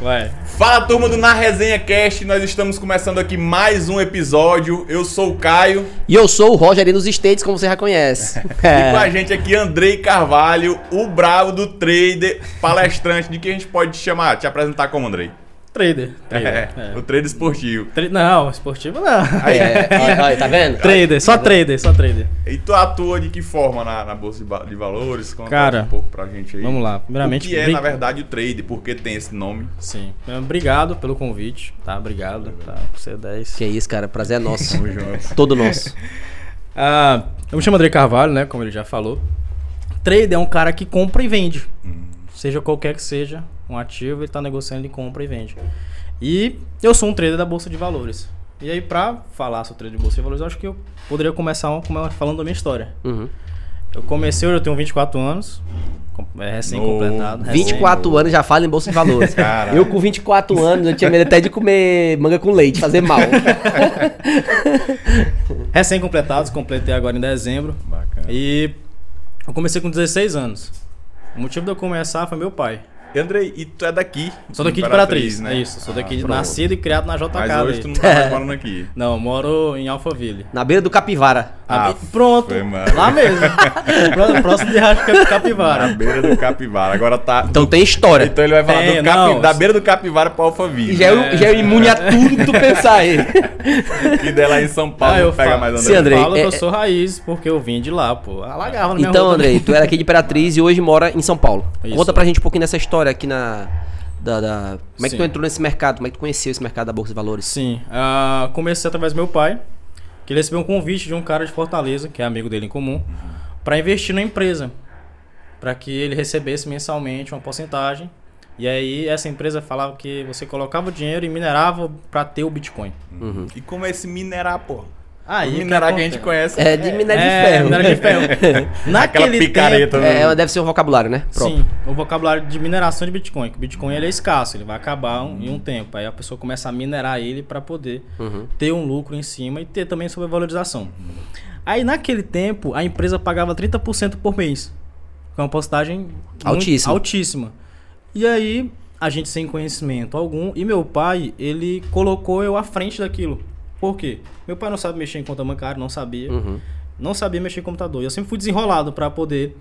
Vai. Fala turma do Na Resenha Cast, nós estamos começando aqui mais um episódio. Eu sou o Caio E eu sou o Roger aí nos States, como você já conhece. e com a gente aqui Andrei Carvalho, o bravo do trader, palestrante. De que a gente pode te chamar, te apresentar como Andrei? Trader. É, Trader. é. o trader esportivo. Tra- Não, esportivo não. É, olha, olha, tá vendo? Trader, só trader, só trader. E tu atua de que forma na, na Bolsa de, Valores? Conta Cara, um pouco pra gente aí. Vamos lá. Primeiramente, o que é, na verdade, o trader? Por que tem esse nome? Sim. Obrigado pelo convite, tá? Obrigado, tá? Por ser 10. Que isso, cara. Prazer é nosso. Todo nosso. Ah, eu me chamo André Carvalho, né? Como ele já falou. Trader é um cara que compra e vende. Seja qualquer que seja um ativo, ele tá negociando, ele compra e vende. E eu sou um trader da Bolsa de Valores. E aí, pra falar sobre trader de Bolsa de Valores, eu acho que eu poderia começar como- falando da minha história. Uhum. Eu comecei, hoje eu tenho 24 anos. com- É recém-completado. recém- 24 anos já fala em Bolsa de Valores. Caralho. Eu com 24 anos, eu tinha medo até de comer manga com leite, fazer mal. Recém-completados, completei agora em dezembro. Bacana. E eu comecei com 16 anos. O motivo de eu começar foi meu pai. E Andrei, e tu é daqui? Sou daqui de Imperatriz, né? Isso, sou daqui de pronto. nascido e criado na JK. Mas hoje daí. tu não tá mais morando aqui. Não, eu moro em Alphaville. Na beira do Capivara. Ah, Pronto, foi, mano. lá mesmo. Pró- Próximo de Rasca Na Capivara. beira do Capivara. Agora tá. Então tem história. Então ele vai falar Tem, do capi- não. da beira do Capivara pro Alphaville. E já é, já é imune a tudo que tu pensar aí. Que dela em São Paulo Ah, eu pega falo- mais Sim, André. Andrei, Eu falo é- que eu sou raiz, porque eu vim de lá, pô. Alagava na minha Então, Andrei, tu era aqui de Imperatriz e hoje mora em São Paulo. Isso. Conta pra gente um pouquinho dessa história aqui na. Da, da- Como é que Sim. tu entrou nesse mercado? Como é que tu conheceu esse mercado da Bolsa de Valores? Sim, ah, comecei através do meu pai, que ele recebeu um convite de um cara de Fortaleza, que é amigo dele em comum, para investir na empresa, para que ele recebesse mensalmente uma porcentagem. E aí essa empresa falava que você colocava o dinheiro e minerava para ter o Bitcoin. E como é esse minerar, pô? Aí o minerar que a gente conhece. É de minério de É, ferro. minério de ferro. Naquele picareta, tempo, né? É, deve ser um vocabulário, né? Próprio. Sim, o vocabulário de mineração de Bitcoin. Que o Bitcoin ele é escasso, ele vai acabar um- em um tempo. Aí a pessoa começa a minerar ele para poder Uhum. ter um lucro em cima e ter também sobrevalorização. Aí naquele tempo a empresa pagava 30% por mês. Com uma postagem Altíssima. altíssima. E aí a gente sem conhecimento algum e meu pai, ele colocou eu à frente daquilo. Por quê? Meu pai não sabe mexer em conta bancária, não sabia Uhum. não sabia mexer em computador. E Eu sempre fui desenrolado para poder.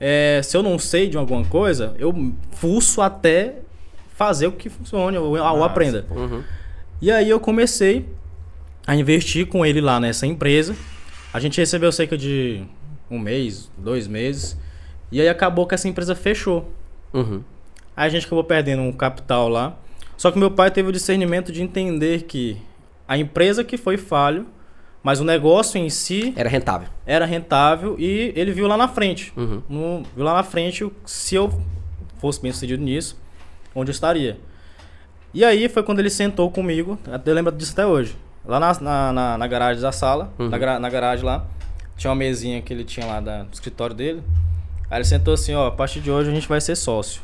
é, se eu não sei de alguma coisa, eu fuço até fazer o que funcione ou, ou aprenda. Uhum. E aí eu comecei a investir com ele lá nessa empresa. A gente recebeu cerca de um mês, dois meses. E aí acabou que essa empresa fechou. Uhum. Aí a gente acabou perdendo um capital lá. Só que meu pai teve o discernimento de entender que a empresa que foi falho, mas o negócio em si Era rentável. era rentável e ele viu lá na frente. Uhum. No- viu lá na frente se eu fosse bem sucedido nisso, onde eu estaria. E aí foi quando ele sentou comigo, eu lembro disso até hoje. Lá na, na, na- na garagem da sala, Uhum. na, na garagem lá, tinha uma mesinha que ele tinha lá da- do escritório dele. Aí ele sentou assim, ó, a partir de hoje a gente vai ser sócio.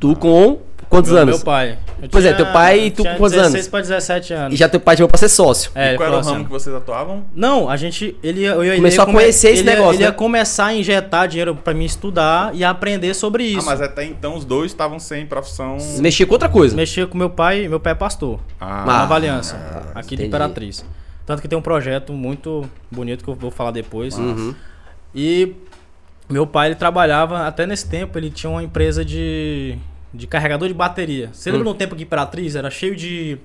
Tu com quantos meu, anos? Meu pai. Eu Pois é, teu pai e tu tinha com quantos 16 anos? para 17 anos. E já teu pai chegou pra ser sócio. É, E ele qual era o ramo assim, que vocês atuavam? Não, a gente. Ele, ia- eu, ia- ele Começou ia a come- conhecer esse ele ia- negócio, Ele ia né? começar a injetar dinheiro pra mim estudar e aprender sobre Ah, isso. mas até então os dois estavam sem profissão. Mexia com outra coisa. Mexia com meu pai, meu pai é pastor. Ah, na Ah, Valiança, ah, aqui de entendi. Imperatriz. Tanto que tem um projeto muito bonito que eu vou falar depois. Uhum. E meu pai, ele trabalhava, até nesse tempo, ele tinha uma empresa de, de carregador de bateria. Você Hum. lembra no tempo que Imperatriz era cheio de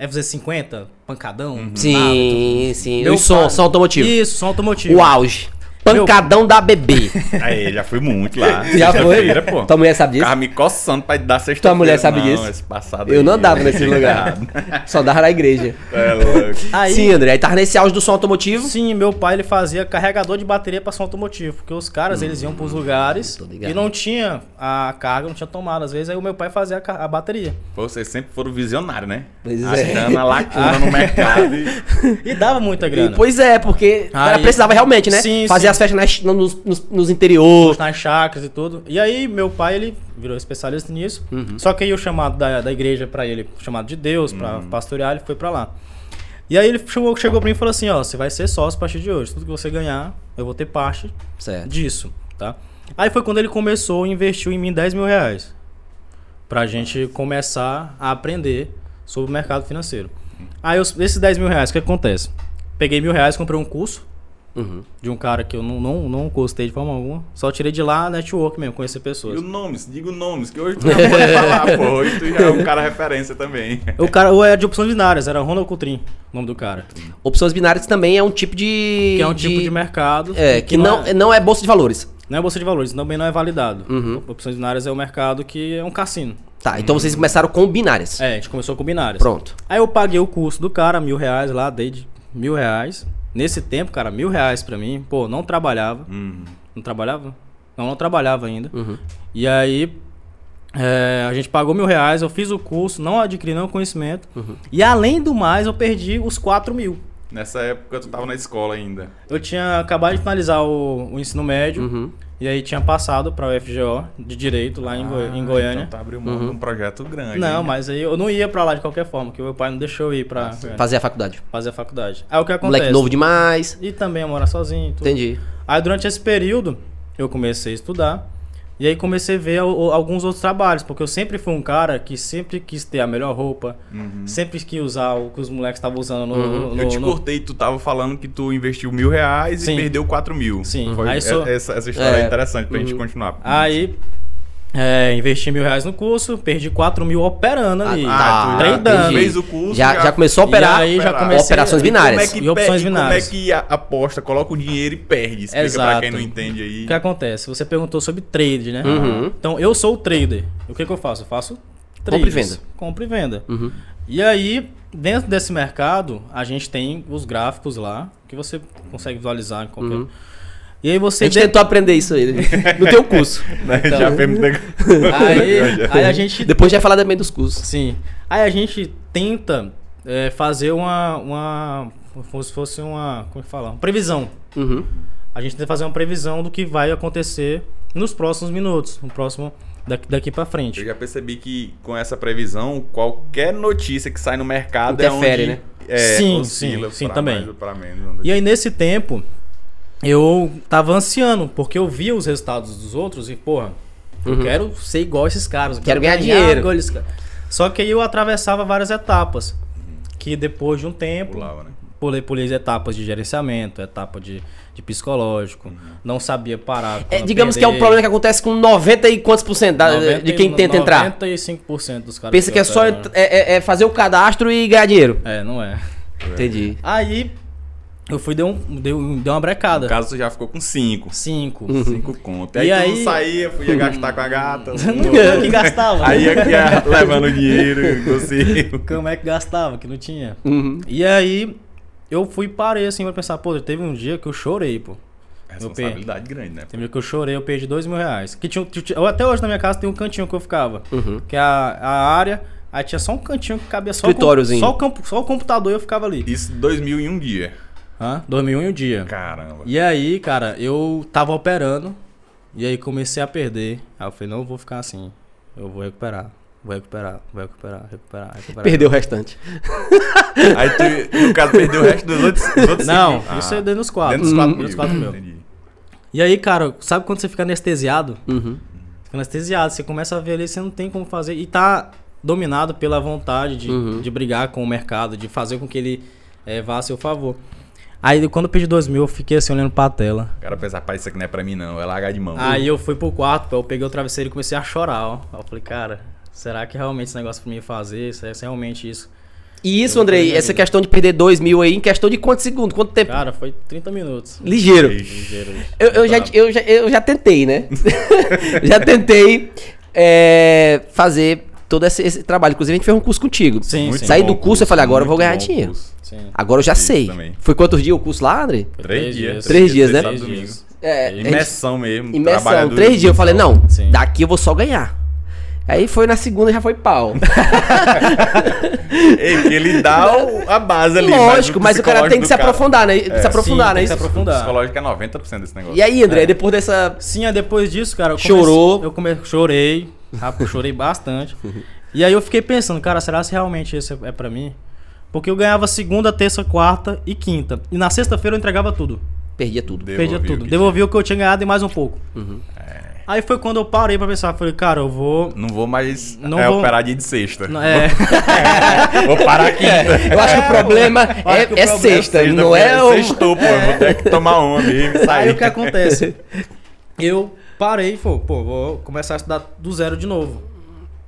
FZ50, pancadão? nada, Sim, sim. Meu E som, pai- som automotivo. Isso, som automotivo. O auge. Pancadão da bebê. Aí, já fui muito lá. Já foi? Sexta-feira, pô. Tua mulher sabe disso? Ficava me coçando pra dar sexta Tua mulher sabe não, disso? Esse passado Eu aí, não andava nesse fiquei lugar. Só dava na igreja. É louco. Aí, Sim, André. Aí tava nesse auge do som automotivo. Sim, meu pai ele fazia carregador de bateria para som automotivo, porque os caras eles iam pros lugares e não tinha a carga, não tinha tomada às vezes, aí o meu pai fazia a, bateria. Pô, Vocês sempre foram visionários, né? Pois é. Achando a lacuna no mercado. E... E dava muita E, grana. pois é, porque o cara Aí- precisava realmente, né? Sim, Fazer sim. Festas nas- nos, nos, nos interior. nas chacras e tudo. E aí meu pai ele virou especialista nisso. Uhum. Só que aí o chamado da, da igreja para ele, chamado de Deus, pra pastorear, ele foi para lá. E aí ele chegou, chegou pra mim e falou assim, ó, você vai ser sócio a partir de hoje. Tudo que você ganhar, eu vou ter parte Certo. disso, tá? Aí foi quando ele começou e investiu em mim 10 mil reais. Pra gente começar a aprender sobre o mercado financeiro. Aí os- esses 10 mil reais, o que acontece? Peguei mil reais, comprei um curso Uhum. de um cara que eu não, não, não gostei de forma alguma. Só tirei de lá network mesmo, conhecer E pessoas. o nomes, diga o nomes, que hoje tu já pode falar, pô. Hoje tu já é um cara referência também. O cara o era de opções binárias, era Ronald Coutrin, o nome do cara. Opções binárias também é um tipo de. Que é um tipo de mercado. É, que, não, é, não é bolsa de valores. não é bolsa de valores, também não é validado. Uhum. Opções binárias é um mercado que é um cassino. Tá, então vocês começaram com binárias. É, a gente começou com binárias. Pronto. Aí eu paguei o curso do cara, mil reais lá, dei de mil reais. Nesse tempo, cara, mil reais pra mim, pô, não trabalhava. Hum. Não trabalhava? Não, não trabalhava ainda. Uhum. E aí, é, a gente pagou mil reais, eu fiz o curso, não adquiri nenhum conhecimento. Uhum. E além do mais, eu perdi os quatro mil. Nessa época tu tava na escola ainda. Eu tinha acabado de finalizar o, o ensino médio Uhum. e aí tinha passado pra UFGO de Direito lá em, Goi- em Goiânia. Então tu abriu mão Uhum. de um projeto grande. Não, hein? mas aí eu não ia pra lá de qualquer forma, porque o meu pai não deixou eu ir pra certo. Fazer a faculdade. fazer a faculdade. Aí o que acontece? Moleque novo demais. E também eu morar sozinho. e Tudo. Entendi. Aí durante esse período eu comecei a estudar e aí comecei a ver al- al- alguns outros trabalhos, porque eu sempre fui um cara que sempre quis ter a melhor roupa, Uhum. sempre quis usar o que os moleques estavam usando no, Uhum. no- Eu te no- cortei, tu tava falando que tu investiu mil reais Sim. e perdeu quatro mil. Sim. Foi, sou- essa, essa história é, É. interessante pra gente Uhum. continuar. Aí é, investi mil reais no curso, perdi 4 mil operando ali, Ah, já tradando. fez o curso. Já, já começou a E operar aí já comecei operações E como binárias. é que E opções e binárias. Como é que a- aposta, coloca o dinheiro e perde? Explica pra Exato. quem não entende aí. O que acontece? Você perguntou sobre trade, né? Uhum. Então eu sou o trader. O que, que eu faço? Eu faço Compra e venda. Compra e venda. Uhum. E aí, dentro desse mercado, a gente tem os gráficos lá, que você consegue visualizar em qualquer. Uhum. E aí A você. gente de- tentou aprender isso aí no teu curso. Né? Então. Já fez Aí, aí a gente. Depois já falar também dos cursos. Sim. Aí a gente tenta é, fazer uma. uma como se fosse uma. Como é que fala? Uma previsão. Uhum. A gente tenta fazer uma previsão do que vai acontecer nos próximos minutos, no próximo. Daqui, daqui pra frente. Eu já percebi que com essa previsão, qualquer notícia que sai no mercado Interfere, é onde né? é, Sim, sim, sim, também. mais menos. E aí nesse tempo, eu tava ansiando, porque eu via os resultados dos outros e, porra, eu Uhum. quero ser igual a esses caras. eu Quero ganhar dinheiro. igual esses caras. Só que aí eu atravessava várias etapas. Que depois de um tempo, Pulava, né? pulei, pulei etapas de gerenciamento, etapa de, de psicológico, não sabia parar. É, digamos que é um problema que acontece com 90 e quantos por cento da- 90 de quem e- tenta entrar. 95% dos caras. Pensa que é só é, é- é fazer o cadastro e ganhar dinheiro. É, não é. Entendi. Aí eu fui, deu, um, deu, deu uma brecada. No caso, tu já ficou com 5. Cinco. Uhum. 5 conto. Aí, E tu aí- não saía, fui gastar com a gata. que gastava. aí aqui ia levando dinheiro, consigo. Como é que gastava? Que não tinha. Uhum. E aí, eu fui e parei assim pra pensar, pô, teve um dia que eu chorei, pô. Responsabilidade grande, né? Teve um dia que eu chorei, eu perdi dois mil reais. Que tinha, tinha- eu- até hoje na minha casa tem um cantinho que eu ficava. Uhum. Que é a, a área, aí tinha só um cantinho que cabia só, o, só, o, só o computador e eu ficava ali. Isso 2000 em um dia. Hã? Dormi um em um dia. Caramba. E aí, cara, eu tava operando. E aí comecei a perder. Aí eu falei, não vou ficar assim. Eu vou recuperar. Vou recuperar, vou recuperar, recuperar, recuperar. Perdeu o restante. Aí tu, no caso, perdeu o resto dos outros, dos outros Não, cinco isso Ah, é dentro dos quatro. Dentro dos 4 Dentro dos quatro mil. Entendi. E aí, cara, sabe quando você fica anestesiado? Uhum. Fica anestesiado, você começa a ver ali, você não tem como fazer. E tá dominado pela vontade de, Uhum. de brigar com o mercado, de fazer com que ele eh, vá a seu favor. Aí, quando eu pedi dois mil, eu fiquei assim olhando pra tela. O cara pensa, rapaz, isso aqui não é pra mim não, é largar de mão. Aí eu fui pro quarto, eu peguei o travesseiro e comecei a chorar, ó. Aí eu falei, cara, será que realmente esse negócio é pra mim fazer? Será que é realmente isso? E isso, Andrei, essa vida. questão de perder 2 mil aí, em questão de quantos segundos? Quanto tempo? Cara, foi 30 minutos. Ligeiro. Ligeiro. Eu, eu já, eu, já, eu já tentei, né? já tentei é, fazer todo esse, esse trabalho. Inclusive, a gente fez um curso contigo. Sim, Muito sim. Saí do curso, eu falei, agora eu vou ganhar dinheiro. curso. Sim. Agora eu já Isso sei. também. Foi quantos dias o curso lá, Andrei? Foi Três dias. Três dias, né? Três Três dias. dias. É, a gente- Imersão mesmo. Imersão, três dias. Eu falei, não, Sim. daqui eu vou só ganhar. Aí foi na segunda, já foi pau. Ei, que ele dá o- a base ali. Lógico, mas o cara tem que se do aprofundar, né? É, se aprofundar, sim, né? tem que se Isso- O aprofundar. psicológico é 90% desse negócio. E aí, André, É. depois dessa. Sim, aí depois disso, cara, eu Chorou. Eu come... chorei, rapaz, eu chorei bastante. E aí eu fiquei pensando, cara, será que realmente isso é é pra mim? Porque eu ganhava segunda, terça, quarta e quinta. E na sexta-feira eu entregava tudo. Perdia tudo. Devolvi Perdia o tudo. que Devolvia o que eu tinha ganhado e mais um pouco. Uhum. Aí foi quando eu parei pra pensar. Falei, cara, eu vou. Não vou mais Não é, vou- operar dia de sexta. não, É, Vou parar aqui. Eu acho que o problema é, que o é problema é sexta, não é o... Sextou, pô. Eu vou ter que tomar uma e sair. Aí o que acontece? Eu parei e falei, pô, vou começar a estudar do zero de novo.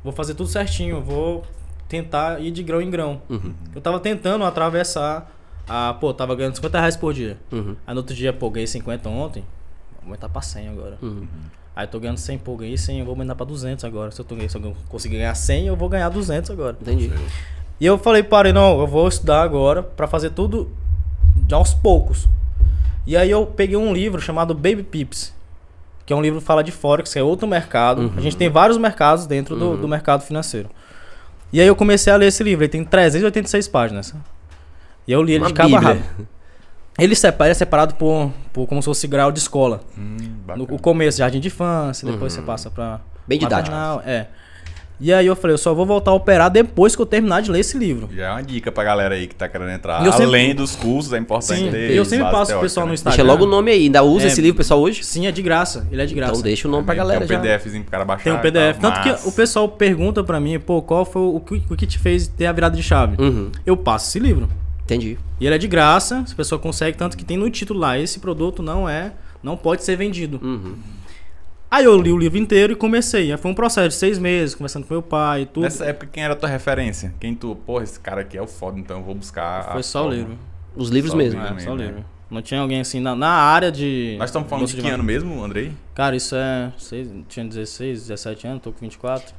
Vou fazer tudo certinho, vou tentar ir de grão em grão. Uhum. Eu tava tentando atravessar a, pô, tava ganhando 50 reais por dia. Uhum. Aí no outro dia, pô, ganhei 50 ontem, vou aumentar pra 100 agora. Uhum. Aí eu tô ganhando 100, pô, ganhei 100, eu vou aumentar pra 200 agora. Se eu, tô, se eu conseguir ganhar 100, eu vou ganhar 200 agora. Entendi. E eu falei, parei, não, eu vou estudar agora pra fazer tudo de aos poucos. E aí eu peguei um livro chamado Baby Pips, que é um livro que fala de Forex, que é outro mercado. A gente tem vários mercados dentro do, do mercado financeiro. E aí eu comecei a ler esse livro, ele tem 386 páginas. E eu li ele Uma de cabo a rabo. Ele separa, é separado por, por como se fosse grau de escola. Hum, No o começo, jardim de infância, depois você passa pra. Uhum. Bem didático. maternal, É. E aí eu falei, eu só vou voltar a operar depois que eu terminar de ler esse livro. Já é uma dica pra galera aí que tá querendo entrar. E eu sempre- Além dos cursos, é importante Sim, ter. eu sempre passo pro pessoal no né? Instagram. Deixa logo o nome aí. Ainda usa É. esse livro, pessoal, hoje? Sim, é de graça. Ele é de graça. Então deixa o nome pra Também galera tem já. um PDFzinho pro cara baixar. Tem um PDF. tal, Tanto que mas- o pessoal pergunta pra mim, pô, qual foi o, que- o que te fez ter a virada de chave? Uhum. Eu passo esse livro. Entendi. E ele é de graça, a pessoa consegue, tanto que tem no título lá, esse produto não é, não pode ser vendido. Uhum. Aí eu li o livro inteiro e comecei. Aí foi um processo de seis meses, conversando com meu pai e tudo. Nessa época, quem era a tua referência? Quem tu, porra, esse cara aqui é o foda, então eu vou buscar. Foi só o forma. livro. Os livros Só o mesmo. livro. É, também, só o né? livro. Não tinha alguém assim na, na área de. Nós estamos falando gosto de que ano mesmo, Andrei? Cara, isso é. Seis, tinha 16, 17 anos, tô com 24.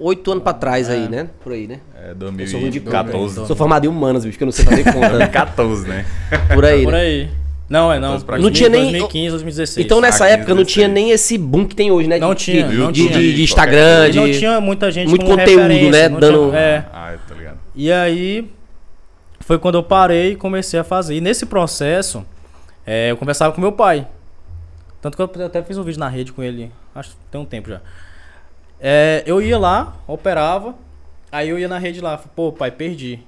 Oito anos pra trás aí, né? Por aí, né? É Eu sou ruim de conta. 2014. Sou formado em humanas, bicho, que eu não sei fazer conta. 2014, né? Por aí, Por né? aí. Não, é não. Então, Não tinha nem- 2015, 2016. Então nessa Ah, época não 15, tinha 16. nem esse boom que tem hoje, né? Não De- tinha, de, não de, tinha. de- de Instagram, de... não tinha muita gente muito como conteúdo, referência, né, não dando- tinha- é. Ah, eu tô ligado. E aí foi quando eu parei e comecei a fazer. E nesse processo, é, eu conversava com meu pai. Tanto que eu até fiz um vídeo na rede com ele, acho que tem um tempo já. É, eu ia lá, operava, aí eu ia na rede lá, pô, pai, perdi.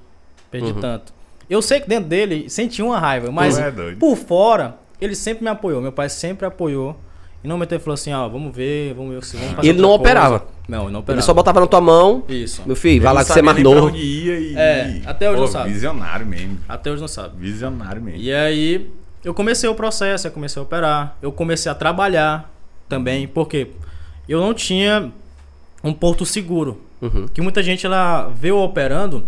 Perdi Uhum. tanto. Eu sei que dentro dele sentia uma raiva, mas é por fora, ele sempre me apoiou. Meu pai sempre apoiou. E não meteu e falou assim, ó, vamos ver, vamos ver se vamos fazer E ele não coisa. operava? Não, ele não operava. Ele só botava na tua mão, Isso. meu filho, vai lá que você é mais novo. onde ia e... É, até hoje Pô, não sabe. Visionário mesmo. Até hoje não sabe. Visionário mesmo. E aí eu comecei o processo, eu comecei a operar, eu comecei a trabalhar também, porque eu não tinha um porto seguro. Uhum. Que muita gente ela vê eu operando,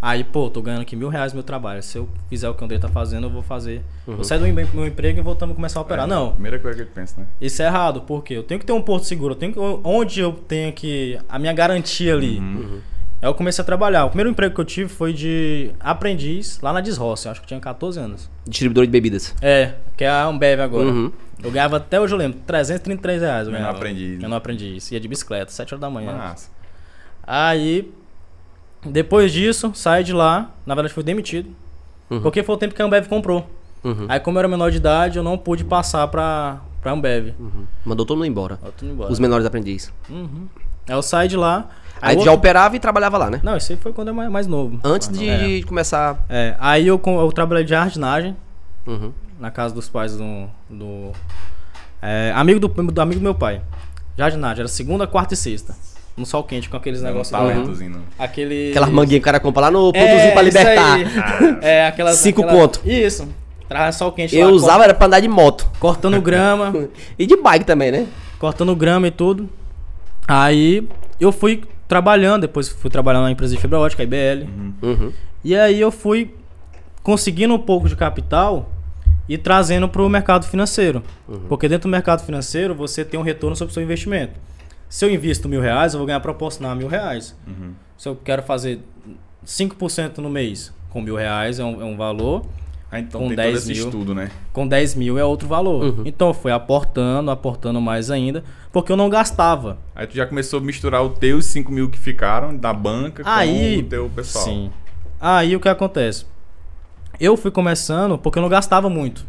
aí, pô, tô ganhando aqui mil reais no meu trabalho. Se eu fizer o que o André tá fazendo, eu vou fazer. Vou sair do meu meu emprego e voltamos a começar a operar. É, Não, Primeira coisa que ele pensa, né? isso é errado, porque eu tenho que ter um porto seguro, eu tenho que, onde eu tenho que. A minha garantia ali. Uhum. Aí eu comecei a trabalhar. O primeiro emprego que eu tive foi de aprendiz lá na Desroça, eu acho que eu tinha 14 anos. Distribuidor de bebidas. É, que é a Ambev agora. Uhum. Eu ganhava até hoje, eu lembro, 333 reais. Eu Menor ganhava. aprendiz. Menor aprendiz. Ia de bicicleta, 7 horas da manhã. Massa. Aí, depois disso, saí de lá. Na verdade, fui demitido. Uhum. Porque foi o tempo que a Ambev comprou. Uhum. Aí, como eu era menor de idade, eu não pude passar pra, pra Ambev. Uhum. Mandou todo mundo embora. Embora. Os menores aprendizes. Uhum. Aí eu saí de lá. Aí tu outro- já operava e trabalhava lá, né? Não, isso aí foi quando eu era mais novo. Antes de, É. de começar. É, aí eu, eu trabalhei de jardinagem Uhum. na casa dos pais do. do é, amigo do, do amigo do meu pai. Jardinagem, era segunda, quarta e sexta. No sol quente, com aqueles É um negócios. né? Aquele. Aquelas manguinhas que o cara compra lá no É, pontozinho pra isso libertar. É, aquelas. Cinco aquela- conto. Isso. Traz sol quente Eu lá, usava era pra andar de moto. cor- Cortando grama. E de bike também, né? cortando grama e tudo. Aí eu fui trabalhando, depois fui trabalhando na empresa de fibra ótica, a IBL. Uhum. E aí eu fui conseguindo um pouco de capital e trazendo para o mercado financeiro. Porque dentro do mercado financeiro você tem um retorno sobre o seu investimento. Se eu invisto mil reais, eu vou ganhar proporcional a mil reais. Uhum. Se eu quero fazer 5% no mês com mil reais é um, é um valor, Ah, então Com tem 10 todo esse mil. estudo, né? com 10 mil é outro valor. Uhum. Então eu fui aportando, aportando mais ainda, porque eu não gastava. Aí tu já começou a misturar os teus 5 mil que ficaram da banca Aí, com o teu pessoal. Sim. Aí o que acontece? Eu fui começando porque eu não gastava muito.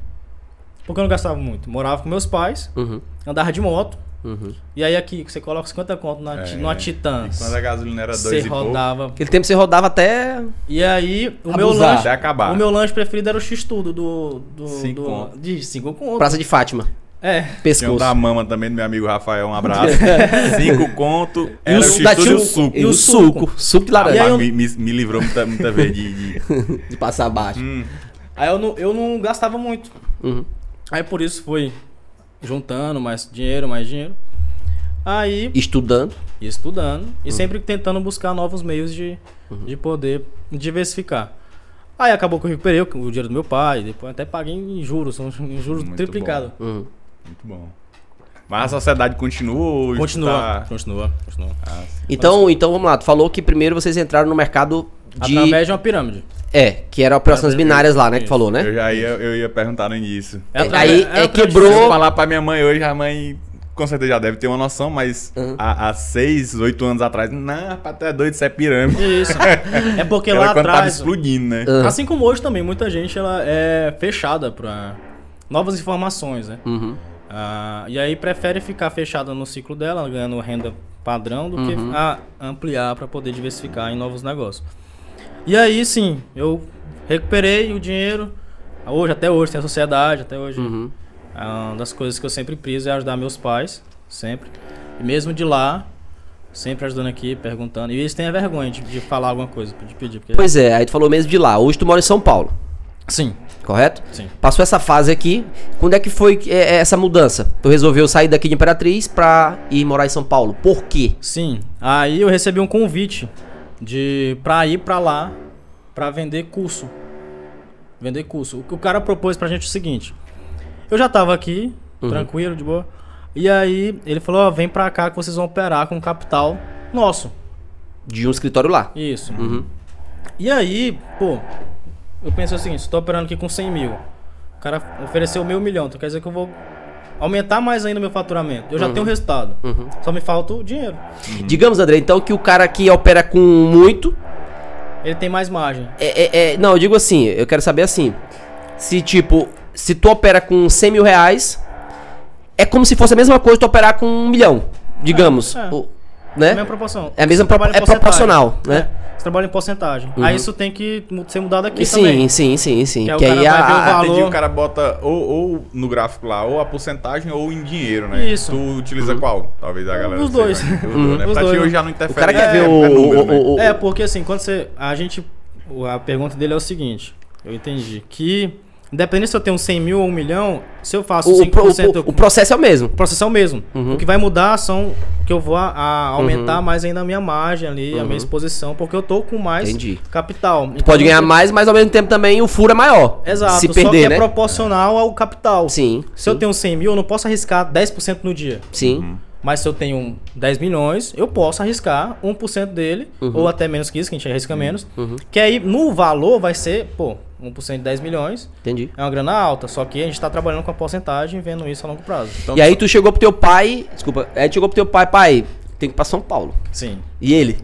Porque eu não gastava muito. Morava com meus pais, Uhum. andava de moto. Uhum. E aí aqui, você coloca 50 conto na, É. numa Titan. E quando a gasolina era Você dois e pouco, rodava. Aquele tempo você rodava até. E aí, o meu lanche. até acabar. O meu lanche preferido era o X-Tudo do. do, Cinco do conto. De 5 conto. Praça de Fátima. É. Tinha um Pescoço. da mama também, do meu amigo Rafael, um abraço. Cinco conto, E era o o, x tio- o suco. E o suco. Suco de Rapaz, laranja. aí eu- me, me- livrou muita, muita vez de... de- De passar abaixo. Hum, Aí eu não, eu não gastava muito. Uhum. Aí por isso fui juntando mais dinheiro, mais dinheiro. Aí Estudando. e estudando e sempre tentando buscar novos meios de, de poder diversificar. Aí acabou que eu recuperei o o dinheiro do meu pai, depois até paguei em juros, são em juros Muito triplicados. Uhum. muito bom. Mas a sociedade continua ou Continua, tá- continua, continua. Ah. Então, então vamos lá. Tu falou que primeiro vocês entraram no mercado de. Através de uma pirâmide. É, que era operações Através- binárias lá, né? Que tu Isso. falou, né? Eu já ia, eu ia perguntar no início. É Aí, é, de- quebrou- Se eu falar pra minha mãe hoje, a mãe com certeza já deve ter uma noção, mas Uhum. há, há seis, oito anos atrás, não, rapaz, tu é doido, isso é pirâmide. Isso. É porque lá quando tava atrás. explodindo, né? Uhum. Assim como hoje também, muita gente ela é fechada para novas informações, né? Uhum. Ah, e aí prefere ficar fechada no ciclo dela, ganhando renda padrão, do que Uhum. a- ampliar para poder diversificar em novos negócios. E aí sim, eu recuperei o dinheiro. Hoje, até hoje, tem a sociedade, até hoje. Uhum. Ah, Uma das coisas que eu sempre priso é ajudar meus pais, sempre. E mesmo de lá, sempre ajudando aqui, perguntando. E eles têm a vergonha de, de falar alguma coisa, de pedir. Porque... Pois é, aí tu falou mesmo de lá. Hoje tu mora em São Paulo, Sim, correto? sim. Passou essa fase aqui. Quando é que foi é, é, essa mudança? Tu resolveu sair daqui de Imperatriz pra ir morar em São Paulo. Por quê? Sim. Aí eu recebi um convite de para ir pra lá pra vender curso. Vender curso. O que o cara propôs pra gente é o seguinte: eu já tava aqui, Uhum. tranquilo, de boa. E aí ele falou: ó, vem pra cá que vocês vão operar com capital nosso. De um escritório lá. Isso. Uhum. E aí, pô, eu pensei o seguinte: estou operando aqui com 100 mil. O cara ofereceu meio milhão, então quer dizer que eu vou aumentar mais ainda o meu faturamento. Eu já tenho o resultado. Uhum. Só me falta o dinheiro. Digamos, André, então que o cara que opera com muito. Ele tem mais margem. É, é- é- não, eu digo assim, eu quero saber assim. Se tipo, se tu opera com 100 mil reais, é como se fosse a mesma coisa tu operar com um milhão, digamos. É, é. o- É a né? mesma proporção. É a mesma pro- é proporcional, né? Você trabalha em porcentagem. Uhum. Aí isso tem que ser mudado aqui sim, também. sim, sim, sim. Que aí Que, o aí o a, a- valor. Entendi, o cara bota ou, ou no gráfico lá, ou a porcentagem ou em dinheiro, né? Isso. Tu utiliza qual? Talvez a galera Os dois. Os dois, Uhum. né? Os Pra ti dois. hoje já não o interfere. cara quer é- ver é o, número, o- né? o- o- É, porque assim, quando você. A gente. o- A pergunta dele é o seguinte. Eu entendi. Que. Independente se eu tenho 100 mil ou 1 milhão, se eu faço o, 5%. o- o- o processo é o mesmo. o processo é o mesmo. Uhum. O que vai mudar são que eu vou a- a aumentar mais ainda a minha margem ali, a minha exposição, porque eu tô com mais Uhum. Entendi. capital. Tu pode ganhar mais, mas ao mesmo tempo também o furo é maior. Exato, Se só perder, que né? é proporcional ao capital. Sim. Se eu tenho 100 mil, eu não posso arriscar 10% no dia. Sim. Mas se eu tenho 10 milhões, eu posso arriscar 1% dele, Uhum. ou até menos que isso, que a gente arrisca menos. Que aí no valor vai ser, pô, 1% de 10 milhões Entendi. é uma grana alta, só que a gente tá trabalhando com a porcentagem vendo isso a longo prazo. Então, E aí tu chegou pro teu pai. Desculpa, aí tu chegou pro teu pai, pai, tem que ir pra São Paulo. sim. E ele?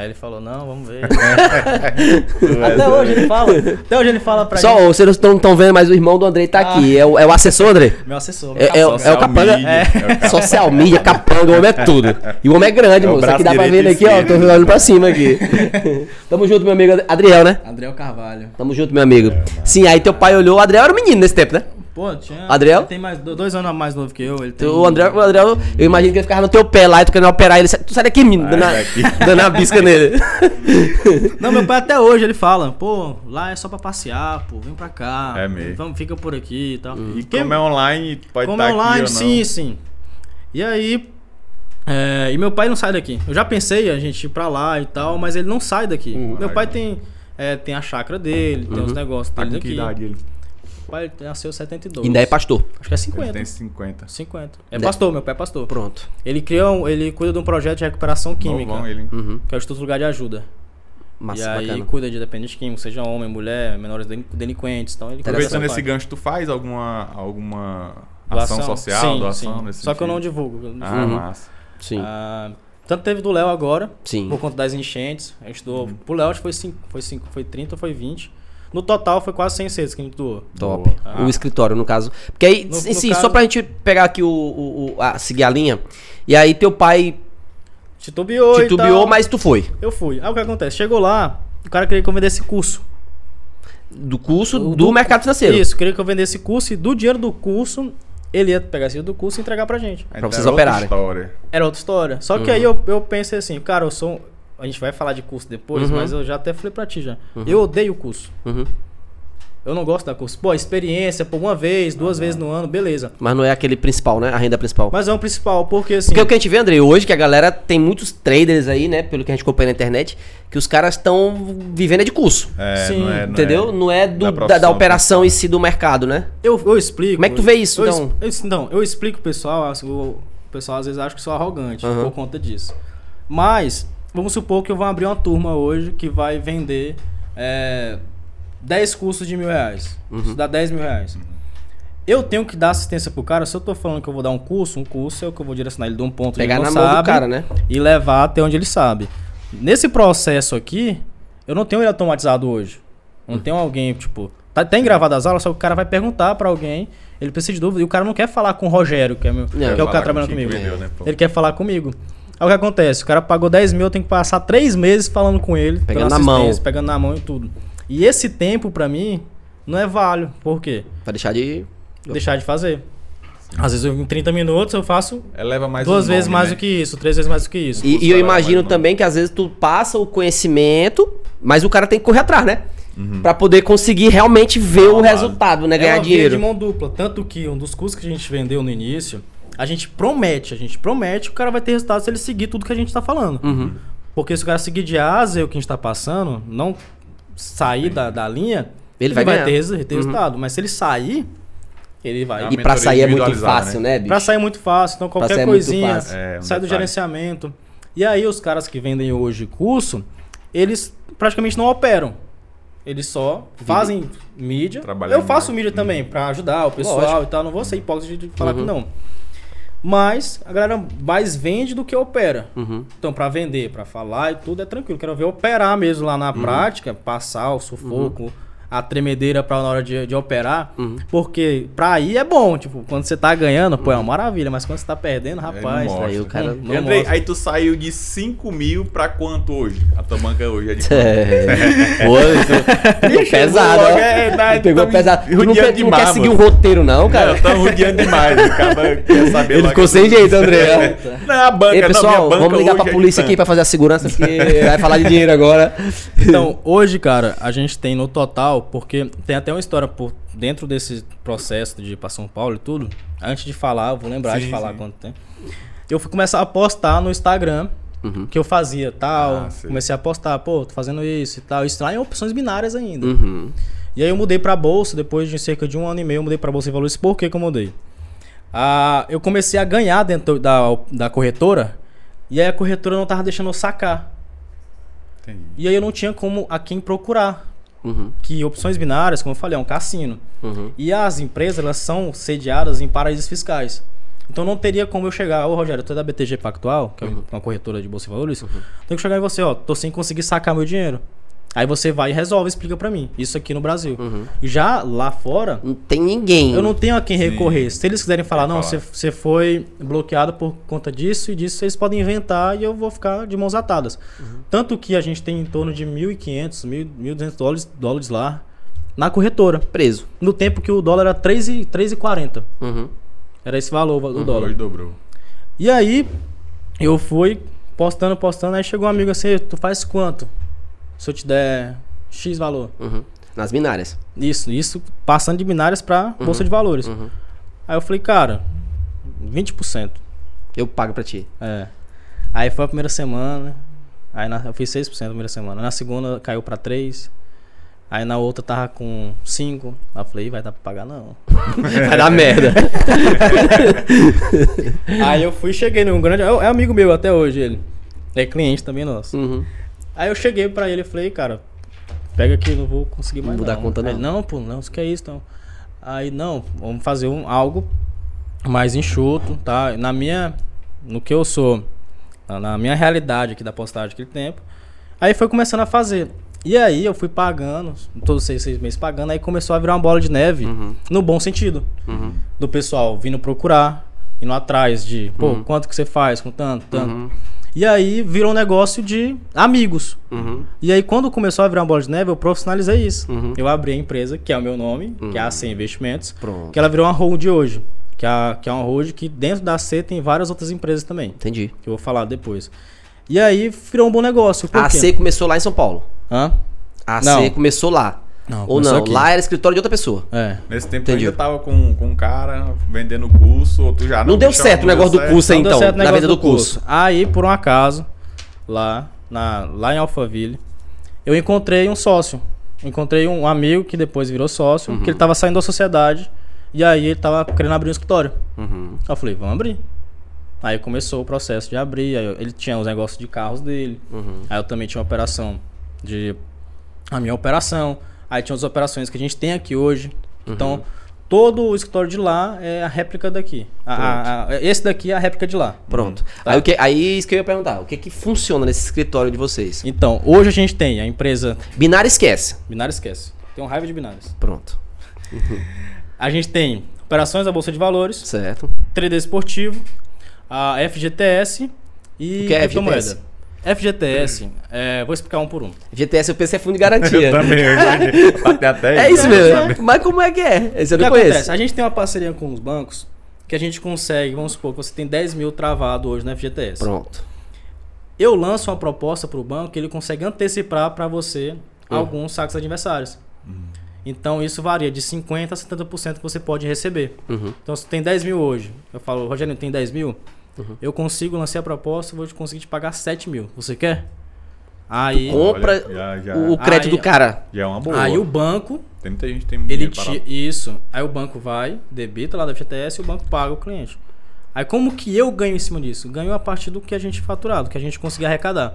Aí ele falou, não, vamos ver. É até hoje ele fala. Até hoje ele fala pra Só, gente. vocês não estão vendo, mas o irmão do Andrei tá aqui. É o, é o assessor, Andrei? Meu assessor, meu É, é, é o capanga. media, é ca- Social media, capanga, o homem é tudo. E o homem é grande, É moço. Aqui dá pra ver aqui, ó. Tô olhando pra cima aqui. Tamo junto, meu amigo Adriel, né? Adriel Carvalho. Tamo junto, meu amigo. Sim, aí teu pai olhou. O Adriel era um menino nesse tempo, né? Pô, tinha. Adriel? Ele tem mais, do- dois anos a mais novo que eu. Ele tem... O André, o Adriel, eu imagino que ele ficava no teu pé lá e tu querendo operar ele. Tu sai daqui, menino. Dando, dando a bisca nele. Não, meu pai até hoje ele fala, pô, lá é só pra passear, pô, vem pra cá. É mesmo. Vamos, fica por aqui e tal. E Quem- como é online, pode como estar é online, aqui ou não. sim, sim. E aí. é, e meu pai não sai daqui. Eu já pensei a gente ir pra lá e tal, mas ele não sai daqui. Uhum. Meu pai tem, é, tem a chácara dele, tem os negócios Tá dele com que aqui. idade ele? Meu pai nasceu em 72. Ainda é pastor. Acho que é Ele 50. tem 50. 50. É Ainda- pastor, meu pai é pastor. Pronto. Ele cria um, ele cuida de um projeto de recuperação química, Novão ele. Uhum. que é o Instituto Lugar de Ajuda. Massa, e aí bacana. cuida de dependentes químicos, seja homem, mulher, menores delin- delinquentes. Então ele Aproveitando esse gancho, tu faz alguma, alguma Doação? ação social, Sim, doação sim. nesse Só que eu não sentido? divulgo. Ah, Uhum. massa. Sim. Ah, tanto teve do Léo agora, Sim. por conta das enchentes. A gente doou. Uhum. Pro Léo acho que foi, cinco, foi, cinco, foi 30 ou foi 20. No total foi quase 100 cestas que a gente doou. Top. Boa. O escritório, no caso. Porque aí, No- em no si, caso- só pra gente pegar aqui o. o, o- a, seguir a linha. E aí teu pai Titubeou e titubeou, mas tu foi. Eu fui. Aí o que acontece? Chegou lá, o cara queria que eu vendesse curso. Do curso do, do- mercado financeiro. Isso, queria que eu vendesse curso e do dinheiro do curso, ele ia pegar esse dinheiro do curso e entregar pra gente. Pra vocês Era outra operarem. História. Era outra história. Só Uhum. que aí eu, eu pensei assim, cara, eu sou. Um- A gente vai falar de curso depois, Uhum. mas eu já até falei pra ti já. Eu odeio curso. Uhum. Eu não gosto da curso. Pô, experiência, por uma vez, duas vezes no ano, beleza. Mas não é aquele principal, né? A renda principal. Mas é o principal, porque assim. Porque o que a gente vê, André, hoje que a galera tem muitos traders aí, né? Pelo que a gente acompanha na internet, que os caras estão vivendo é de curso. É, Sim, não é, não entendeu? é- não é do- da da, da operação em si do mercado, né? Eu, eu explico. Como é que tu vê isso, eu, então? eu, não, eu explico pro pessoal, o o pessoal às vezes acha que sou arrogante Aham. por conta disso. Mas, vamos supor que eu vou abrir uma turma hoje que vai vender é, 10 cursos de mil reais. Uhum. Isso dá 10 mil reais. Eu tenho que dar assistência pro cara. Se eu tô falando que eu vou dar um curso, um curso é o que eu vou direcionar ele de um ponto Pegar onde na ele mão não do sabe cara, né? e levar até onde ele sabe. Nesse processo aqui, eu não tenho ele automatizado hoje. Não tenho alguém, tipo, tá, tem gravado as aulas, só que o cara vai perguntar pra alguém, ele precisa de dúvida, e o cara não quer falar com o Rogério, que é, meu, que é o cara trabalhando comigo. entendeu, né? Ele quer falar comigo. Aí o que acontece? O cara pagou 10 mil, eu tenho que passar 3 meses falando com ele, Pegando na mão. pegando na mão e tudo. E esse tempo, pra mim, não é válido. Por quê? Pra deixar de. Deixar de fazer. Às vezes, eu, em 30 minutos, eu faço Eleva mais duas o vezes nome, mais né? do que isso, três vezes mais do que isso. E, e eu imagino mais também que às vezes tu passa o conhecimento, mas o cara tem que correr atrás, né? Pra poder conseguir realmente ver o Uhum. Claro. resultado, né? É Ganhar uma via dinheiro. de mão dupla. Tanto que um dos cursos que a gente vendeu no início, a gente promete, a gente promete que o cara vai ter resultado se ele seguir tudo que a gente tá falando. Uhum. Porque se o cara seguir de A a Z o que a gente tá passando, não sair da, da linha, Ele vai ganhar. ter, ter Uhum. resultado. Mas se ele sair, ele vai. É E mentoria sair é muito individualizada, fácil, né? né, bicho? Pra sair é muito fácil, então sair é qualquer muito coisinha fácil. É, um sai do detalhe. gerenciamento. E aí os caras que vendem hoje curso, eles praticamente não operam. Eles só fazem mídia. Trabalham Eu faço mídia também pra ajudar o pessoal Lógico. e tal. Não vou ser hipócrita de falar que Uhum. não. Mas a galera mais vende do que opera. Uhum. Então, pra vender, pra falar e tudo é tranquilo. Quero ver operar mesmo lá Uhum. na prática, passar o sufoco, a tremedeira pra na hora de, de operar. Uhum. Porque pra aí é bom, tipo, quando você tá ganhando, pô, é uma maravilha, mas quando você tá perdendo, rapaz. não Aí o cara. Não E Andrei, mostra. aí tu saiu de 5 mil pra quanto hoje? A tua banca hoje é de quanto? É. Tu- pegou pesado, logo, é, não, Tu Pegou tá pesado. Tu não, de não quer seguir um roteiro, não, cara? Não, tá rodeando demais. O cara quer saber Ele ficou sem jeito, André. Não, a banca, Ei, não, pessoal, minha banca vamos ligar hoje pra é polícia aqui pra fazer a segurança, porque vai falar de dinheiro agora. Então, hoje, cara, a gente tem no total, porque tem até uma história por dentro desse processo de ir pra São Paulo e tudo. Antes de falar, eu vou lembrar Sim, de falar sim. quanto tem. Eu fui começar a postar no Instagram Uhum. que eu fazia tal. Ah, comecei a postar, pô, tô fazendo isso e tal. Isso lá em opções binárias ainda. Uhum. E aí eu mudei pra bolsa, depois de cerca de um ano e meio, eu mudei pra bolsa de valores. Por que, que eu mudei? Ah, eu comecei a ganhar dentro da, da corretora, e aí a corretora não tava deixando eu sacar. Entendi. E aí eu não tinha como a quem procurar. Uhum. Que opções binárias, como eu falei, é um cassino. Uhum. E as empresas, elas são sediadas em paraísos fiscais. Então não teria como eu chegar, ô Rogério, eu tô da BTG Pactual, que é uma corretora de bolsa de valores, tenho que chegar em você, ó, tô sem conseguir sacar meu dinheiro. Aí você vai e resolve, explica pra mim. Isso aqui no Brasil. Uhum. Já lá fora, Não tem ninguém. eu não tenho a quem Sim. recorrer. Se eles quiserem falar, não, falar. você você foi bloqueado por conta disso e disso, eles podem inventar e eu vou ficar de mãos atadas. Tanto que a gente tem em torno de 1.500, 1.200 dólares, dólares lá na corretora. Preso. No tempo que o dólar era 3,40. 3,40. Uhum. Era esse valor do dólar. Hoje dobrou. E aí, eu fui postando, postando, aí chegou um amigo assim, tu faz quanto? Se eu te der X valor. Uhum. Nas binárias. Isso, isso passando de binárias pra bolsa de valores. Uhum. Aí eu falei, cara, 20%. Eu pago pra ti. É. Aí foi a primeira semana. Aí na, eu fiz 6% na primeira semana. Na segunda caiu pra 3. Aí na outra tava com 5. Aí eu falei, "Ih, vai dar pra pagar não. Vai dar merda. Aí eu fui cheguei num grande. É é amigo meu até hoje ele. É cliente também nosso. Uhum. Aí eu cheguei pra ele e falei, cara, pega aqui, não vou conseguir mais. Não vou dar conta, não. ele, não, pô, não, isso que é isso, então. Aí, não, vamos fazer um, algo mais enxuto, tá? Na minha. No que eu sou, na- minha realidade aqui da postagem daquele tempo. Aí foi começando a fazer. E aí eu fui pagando, todos seis, seis meses pagando, aí começou a virar uma bola de neve, no bom sentido. Uhum. Do pessoal vindo procurar, indo atrás de, pô, quanto que você faz com tanto, tanto. Uhum. E aí virou um negócio de amigos. Uhum. E aí quando começou a virar uma bola de neve, eu profissionalizei isso. Uhum. Eu abri a empresa, que é o meu nome, que é a AC Investimentos, Pronto. que ela virou uma hold hoje. Que é, que é uma hold que dentro da AC tem várias outras empresas também, Entendi. que eu vou falar depois. E aí virou um bom negócio. A? AC começou lá em São Paulo. Hã? A AC Não. começou lá. Não, Ou não, aqui. lá era escritório de outra pessoa. É. Nesse tempo Entendi. eu ainda tava com, com um cara vendendo curso, outro já Não, não. deu bichão, certo o negócio do curso aí, Não deu então. certo o Na negócio venda do curso. Aí, por um acaso, lá, na, lá em Alphaville, eu encontrei um sócio. Encontrei um amigo que depois virou sócio, Uhum. que ele tava saindo da sociedade. E aí ele tava querendo abrir um escritório. Uhum. Aí eu falei, vamos abrir. Aí começou o processo de abrir. Aí eu- ele tinha os negócios de carros dele. Uhum. Aí eu também tinha uma operação de. A minha operação. Aí tinha as operações que a gente tem aqui hoje. Uhum. Então, todo o escritório de lá é a réplica daqui. A- a- esse daqui é a réplica de lá. Pronto. Tá. Aí, o que, aí isso que eu ia perguntar. O que que funciona nesse escritório de vocês? Então, hoje a gente tem a empresa. Binário esquece. Binário esquece. Tem um raiva de binários. Pronto. A gente tem operações da Bolsa de Valores, Certo. 3D esportivo, a FGTS e O que é criptomoeda. FGTS, é, vou explicar um por um. GTS eu pensei é fundo de Eu garantia. também, eu imagino. Até até é isso mesmo. Mas como é que é? Esse eu O que não conheço. acontece? A gente tem uma parceria com os bancos que a gente consegue, vamos supor que você tem 10 mil travado hoje na FGTS. Pronto. Eu lanço uma proposta para o banco que ele consegue antecipar para você Hum. alguns saques adversários. Então isso varia de 50% a 70% que você pode receber. Uhum. Então se tem 10 mil hoje, eu falo, Rogério, tem 10 mil? Uhum. Eu consigo, lancei a proposta, vou conseguir te pagar 7 mil. Você quer? Aí, Compra Olha, já- já- o crédito Aí- do cara. Já é uma boa. aí o banco, Tem muita gente tem ele te, isso. Aí o banco vai, debita lá da FGTS e o banco paga o cliente. Aí como que eu ganho em cima disso? Ganho a partir do que a gente faturado, que a gente conseguir arrecadar.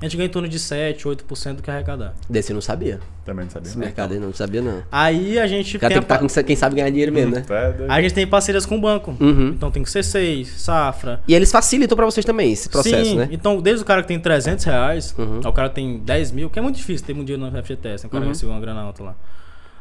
A gente ganha em torno de 7, 8% do que arrecadar. Desse eu não sabia. Também não sabia. Esse mercado aí não sabia, não. Aí a gente O cara tem, tem que estar pa- com quem sabe ganhar dinheiro mesmo, né? É, doido. a gente tem parcerias com o banco. Uhum. Então tem que C6, Safra. E eles facilitam pra vocês também esse processo, Sim, né? então desde o cara que tem 300 reais, Uhum. ao cara que tem 10 mil, que é muito difícil ter um dinheiro no FGTS, né? o cara Uhum. recebeu uma grana alta lá.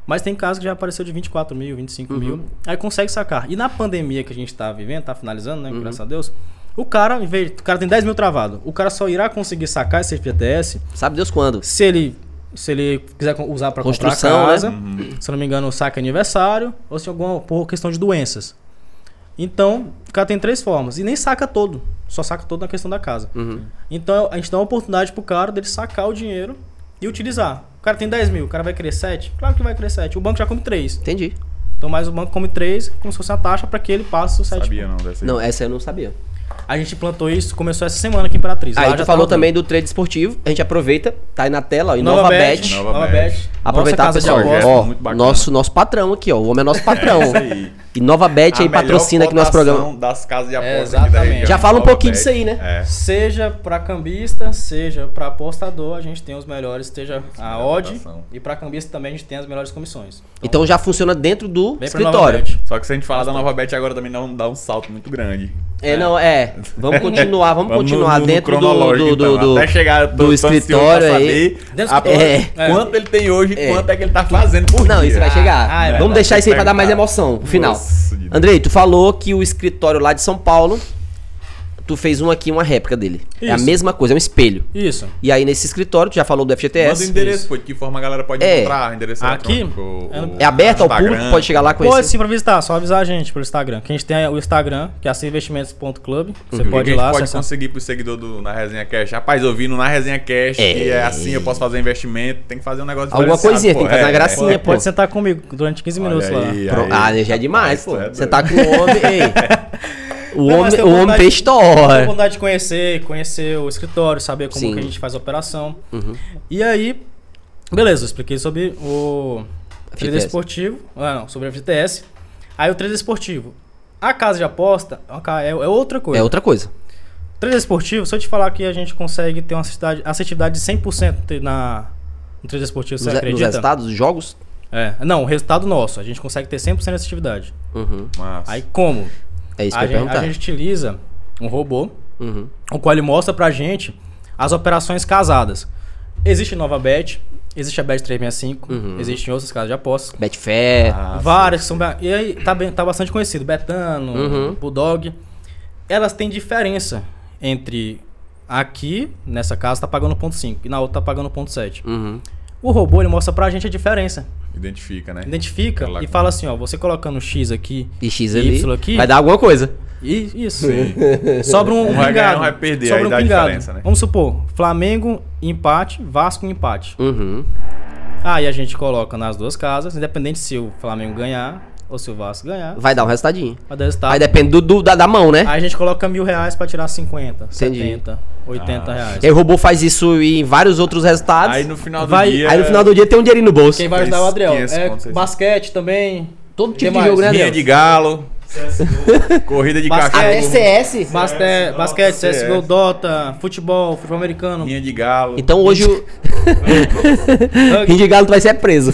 Mas tem casos que já apareceu de 24 mil, 25 Uhum. mil, aí consegue sacar. E na pandemia que a gente tá vivendo, tá finalizando, né? Uhum. Graças a Deus. O cara, em vez, o cara tem 10 mil travado. O cara só irá conseguir sacar esse FGTS Sabe Deus quando? se ele, se ele quiser usar para comprar Construção, casa. né? Se eu não me engano, saca aniversário ou se alguma por questão de doenças. Então, o cara tem três formas e nem saca todo, só saca todo na questão da casa. Uhum. Então, a gente dá uma oportunidade pro cara dele sacar o dinheiro e utilizar. O cara tem 10 mil, o cara vai querer 7? Claro que vai querer 7. O banco já come 3. Entendi. Então, mais o banco come 3, como se fosse uma taxa para que ele passe o 7. Sabia não dessa aí. Não, essa eu não sabia. A gente implantou isso, começou essa semana aqui em Imperatriz. Aí tu já falou também do trade esportivo. A gente aproveita, tá aí na tela, ó. Nova, Inova Bet. Bet. Nova Nova Bet. Bet. Aproveitar, Nossa pessoal. Ó, nosso, nosso patrão aqui, ó. O homem é nosso patrão. É isso aí. E Nova Bet aí A patrocina aqui nosso programa. das casas de É, aposta aqui da exatamente. região. Já fala um Nova pouquinho Bet. disso aí, né? É. Seja para cambista, seja para apostador, a gente tem os melhores, seja a melhor odd e para cambista também a gente tem as melhores comissões. Então já funciona dentro do Nova escritório. Só que se a gente falar da Nova Bet agora também não dá um salto muito grande. É, não, é. Vamos continuar, vamos, Vamos continuar no- no dentro do, do, do, então. do- Até chegar do escritório aí. saber Dentro do a- escritório, é, é. Quanto ele tem hoje e É. quanto é que ele tá fazendo por Não, dia. isso vai chegar. Ah, é Vamos deixar isso aí pra dar mais emoção pro final. Nossa. Andrei, tu falou que o escritório lá de São Paulo, tu fez um aqui, uma réplica dele. É a Isso. mesma coisa, é um espelho. Isso. E aí nesse escritório, tu já falou do Manda o FGTS. endereço, pô, de que forma a galera pode É. encontrar, endereço Aqui, o- é o É aberto ao Instagram. público, pode chegar lá com Pode esse. sim pra visitar, só avisar a gente pelo Instagram. Que a gente tem o Instagram, que é acinvestimentos.club. Você O que pode ir lá, pode acessar. conseguir pro seguidor do, na Resenha Cash. Rapaz, eu vi no na Resenha Cash É. que é assim, eu posso fazer investimento, tem que fazer um negócio Alguma coisinha, pô. tem que fazer uma É, gracinha, Pode, pô. pode sentar comigo durante 15 minutos Olha lá. aí. Ah, já é demais, pô. é Você tá com o homem. Ei. O Não, mas homem, tem o homem fez Tenho história. vontade de conhecer, conhecer o escritório, saber como Sim. que a gente faz a operação. Uhum. E aí, beleza, eu expliquei sobre o trader FTS. esportivo, ah, não, sobre a FTS. Aí o trader esportivo. A casa de aposta é é, é outra coisa. É outra coisa. Trader esportivo, se eu te falar que a gente consegue ter uma assertividade, de 100% te- na, no trader esportivo, você Nos, nos acredita? resultados dos jogos. É, não, o resultado nosso, a gente consegue ter 100% de assertividade. Uhum. Massa. Aí como? É isso que a, eu gente, a perguntar. gente utiliza um robô Uhum. o qual ele mostra pra gente as operações casadas. Existe Nova Bet, Existe a Bet365, Uhum. existem outras casas de apostas. Betfair. Ah, Várias que são. E aí tá, bem, tá bastante conhecido. Betano, Uhum. Bulldog. Elas têm diferença entre aqui, nessa casa, tá pagando 1.5 e na outra tá pagando 1.7. Uhum. O robô ele mostra pra gente a diferença. Identifica, né? Identifica Aquela e fala assim, ó, você colocando X aqui E X e ali. Y aqui, Vai dar alguma coisa. e isso. Sim. Sobra um, Um vai ganhar, pingado. um vai perder, Sobra aí um pingado. diferença, né? Vamos supor, Flamengo empate, Vasco empate. Uhum. Aí a gente coloca nas duas casas, independente se o Flamengo ganhar ou se o Vasco ganhar, Vai dar um resultadinho. vai dar resultado. Aí depende do, do- da, da mão, né? Aí a gente coloca mil reais pra tirar 50, Entendi. 70, 80 Ah. reais. E aí o robô faz isso em vários outros resultados. Aí no final do Vai- dia. Aí no final do dia tem um dinheirinho no bolso. Quem vai ajudar o Adriel? 500 É, basquete também. Todo tipo de jogo, né, Rinha Adriel? de galo. corrida de Basquete. Até cachorro. CS. Basquete, basquete, CS. CSGO, Dota, futebol, futebol americano. Rinha de galo. Então hoje o. Rinho de Galo tu vai ser preso.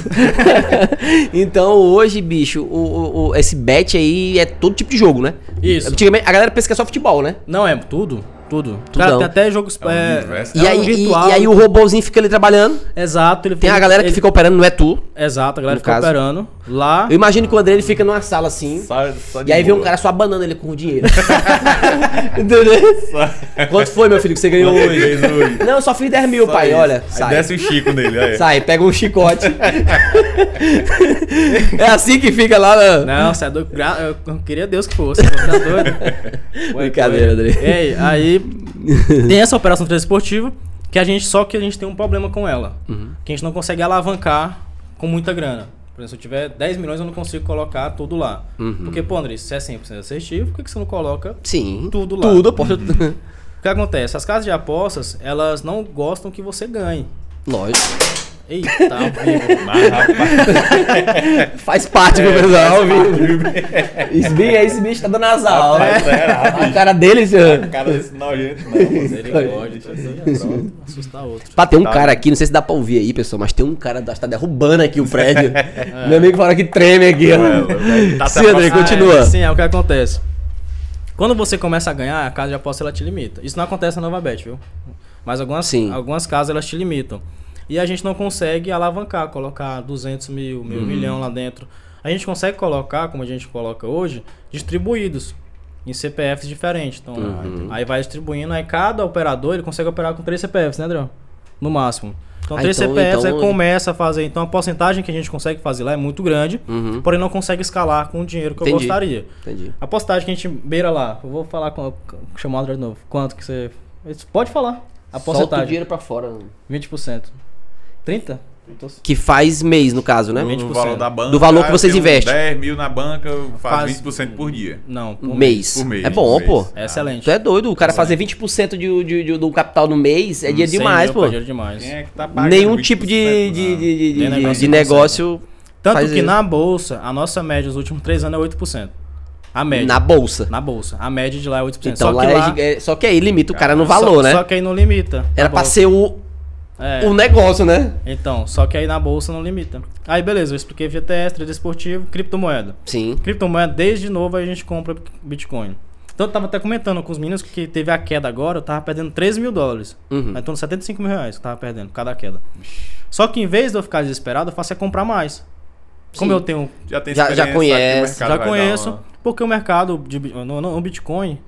então hoje, bicho, o, o- o- esse bet aí é todo tipo de jogo, né? Isso. Antigamente, a galera pensa que é só futebol, né? Não, é tudo. Tudo. Cara, tem até jogos. É um É, universo. E, é aí, um e- virtual. e aí o robôzinho fica ali trabalhando. Exato. Ele Tem a galera que ele- fica operando, não é tu. Exato, a galera fica caso. operando. Lá. Eu imagino que o André ele fica numa sala assim. Só- só de E aí vem um cara só abanando ele com o dinheiro. Entendeu? Quanto foi, meu filho, que você ganhou hoje? Não, eu só fiz 10 mil, Só pai. isso. Olha, Aí sai. desce o Chico nele, aí. Sai, pega um chicote. é assim que fica lá na. Não, você é doido. Eu queria Deus que fosse. Você tá doido? Brincadeira, André. Ei, aí tem essa operação transportiva que a gente só que a gente tem um problema com ela. Uhum. Que a gente não consegue alavancar com muita grana. Por exemplo, se eu tiver 10 milhões, eu não consigo colocar tudo lá. Uhum. Porque, pô, André, se é 100% assertivo, por que que você não coloca Sim. Tudo lá. Tudo, aposta. O que acontece? As casas de apostas, elas não gostam que você ganhe. Lógico. Eita, vivo. Mas, rapaz, Faz parte do pessoal, viu? Esse bicho, esse bicho tá dando as aulas. Rapaz, será, A cara dele, senhor. cara desse nojento, não. Misericórdia. Pronto, assustar outro. Pá, tem um Tá. cara aqui, não sei se dá pra ouvir aí, pessoal, mas tem um cara que tá derrubando aqui o prédio. Meu amigo fala que treme aqui, ó. Tá Sim, André, continua. é, sim, é o que acontece. Quando você começa a ganhar, a casa de aposta ela te limita. Isso não acontece na Nova Bet, viu? Mas algumas, Sim. algumas casas elas te limitam. E a gente não consegue alavancar, colocar 200 mil, Uhum. mil milhão lá dentro. A gente consegue colocar, como a gente coloca hoje, distribuídos em CPFs diferentes. Então, Uhum. aí vai distribuindo, aí cada operador ele consegue operar com três CPFs, né, Adriano? No máximo. Então, Ah, três então- CPFs então- aí começa a fazer. Então, a porcentagem que a gente consegue fazer lá é muito grande, Uhum. porém não consegue escalar com o dinheiro que eu Entendi. gostaria. Entendi. A postagem que a gente beira lá, eu vou falar com. Chamar o André de novo. Quanto que você. Pode falar. A Solta o porcentagem. dinheiro pra fora. 20%. 30%? Então, Que faz mês, no caso, né? 20%. valor da banca. Do valor que vocês investem. 10 mil na banca, faz, Faz- 20% por dia. Não, por mês. Por mês, É bom, por pô. mês. É excelente. Tu é doido, o cara fazer 20% de, de, de- do capital no mês é dia 100 demais, mil pô. pra dinheiro demais. Quem é que tá pagando Nenhum 20% tipo de, de, de, de, negócio de negócio Tanto que isso. na bolsa, a nossa média nos últimos 3 anos é 8%. A média. na bolsa. Na bolsa. A média de lá é 8%. Então só lá, que é lá é, Só que aí limita o cara no só- valor, né? Só que aí não limita. Era pra bolsa. ser o, É. o negócio, né? Então, só que aí na bolsa não limita. Aí beleza, eu expliquei FTS, trade esportivo, criptomoeda. Sim. Criptomoeda, desde novo a gente compra Bitcoin. Então eu tava até comentando com os meninos que teve a queda agora, eu tava perdendo 13 mil dólares. Uhum. Então 75 mil reais que eu tava perdendo, cada queda. Só que em vez de eu ficar desesperado, eu faço é comprar mais. Como Sim. eu tenho. Já tem Já- já experiência, sabe que o conhece, mercado já conheço, uma- porque o mercado de, no, no, o Bitcoin,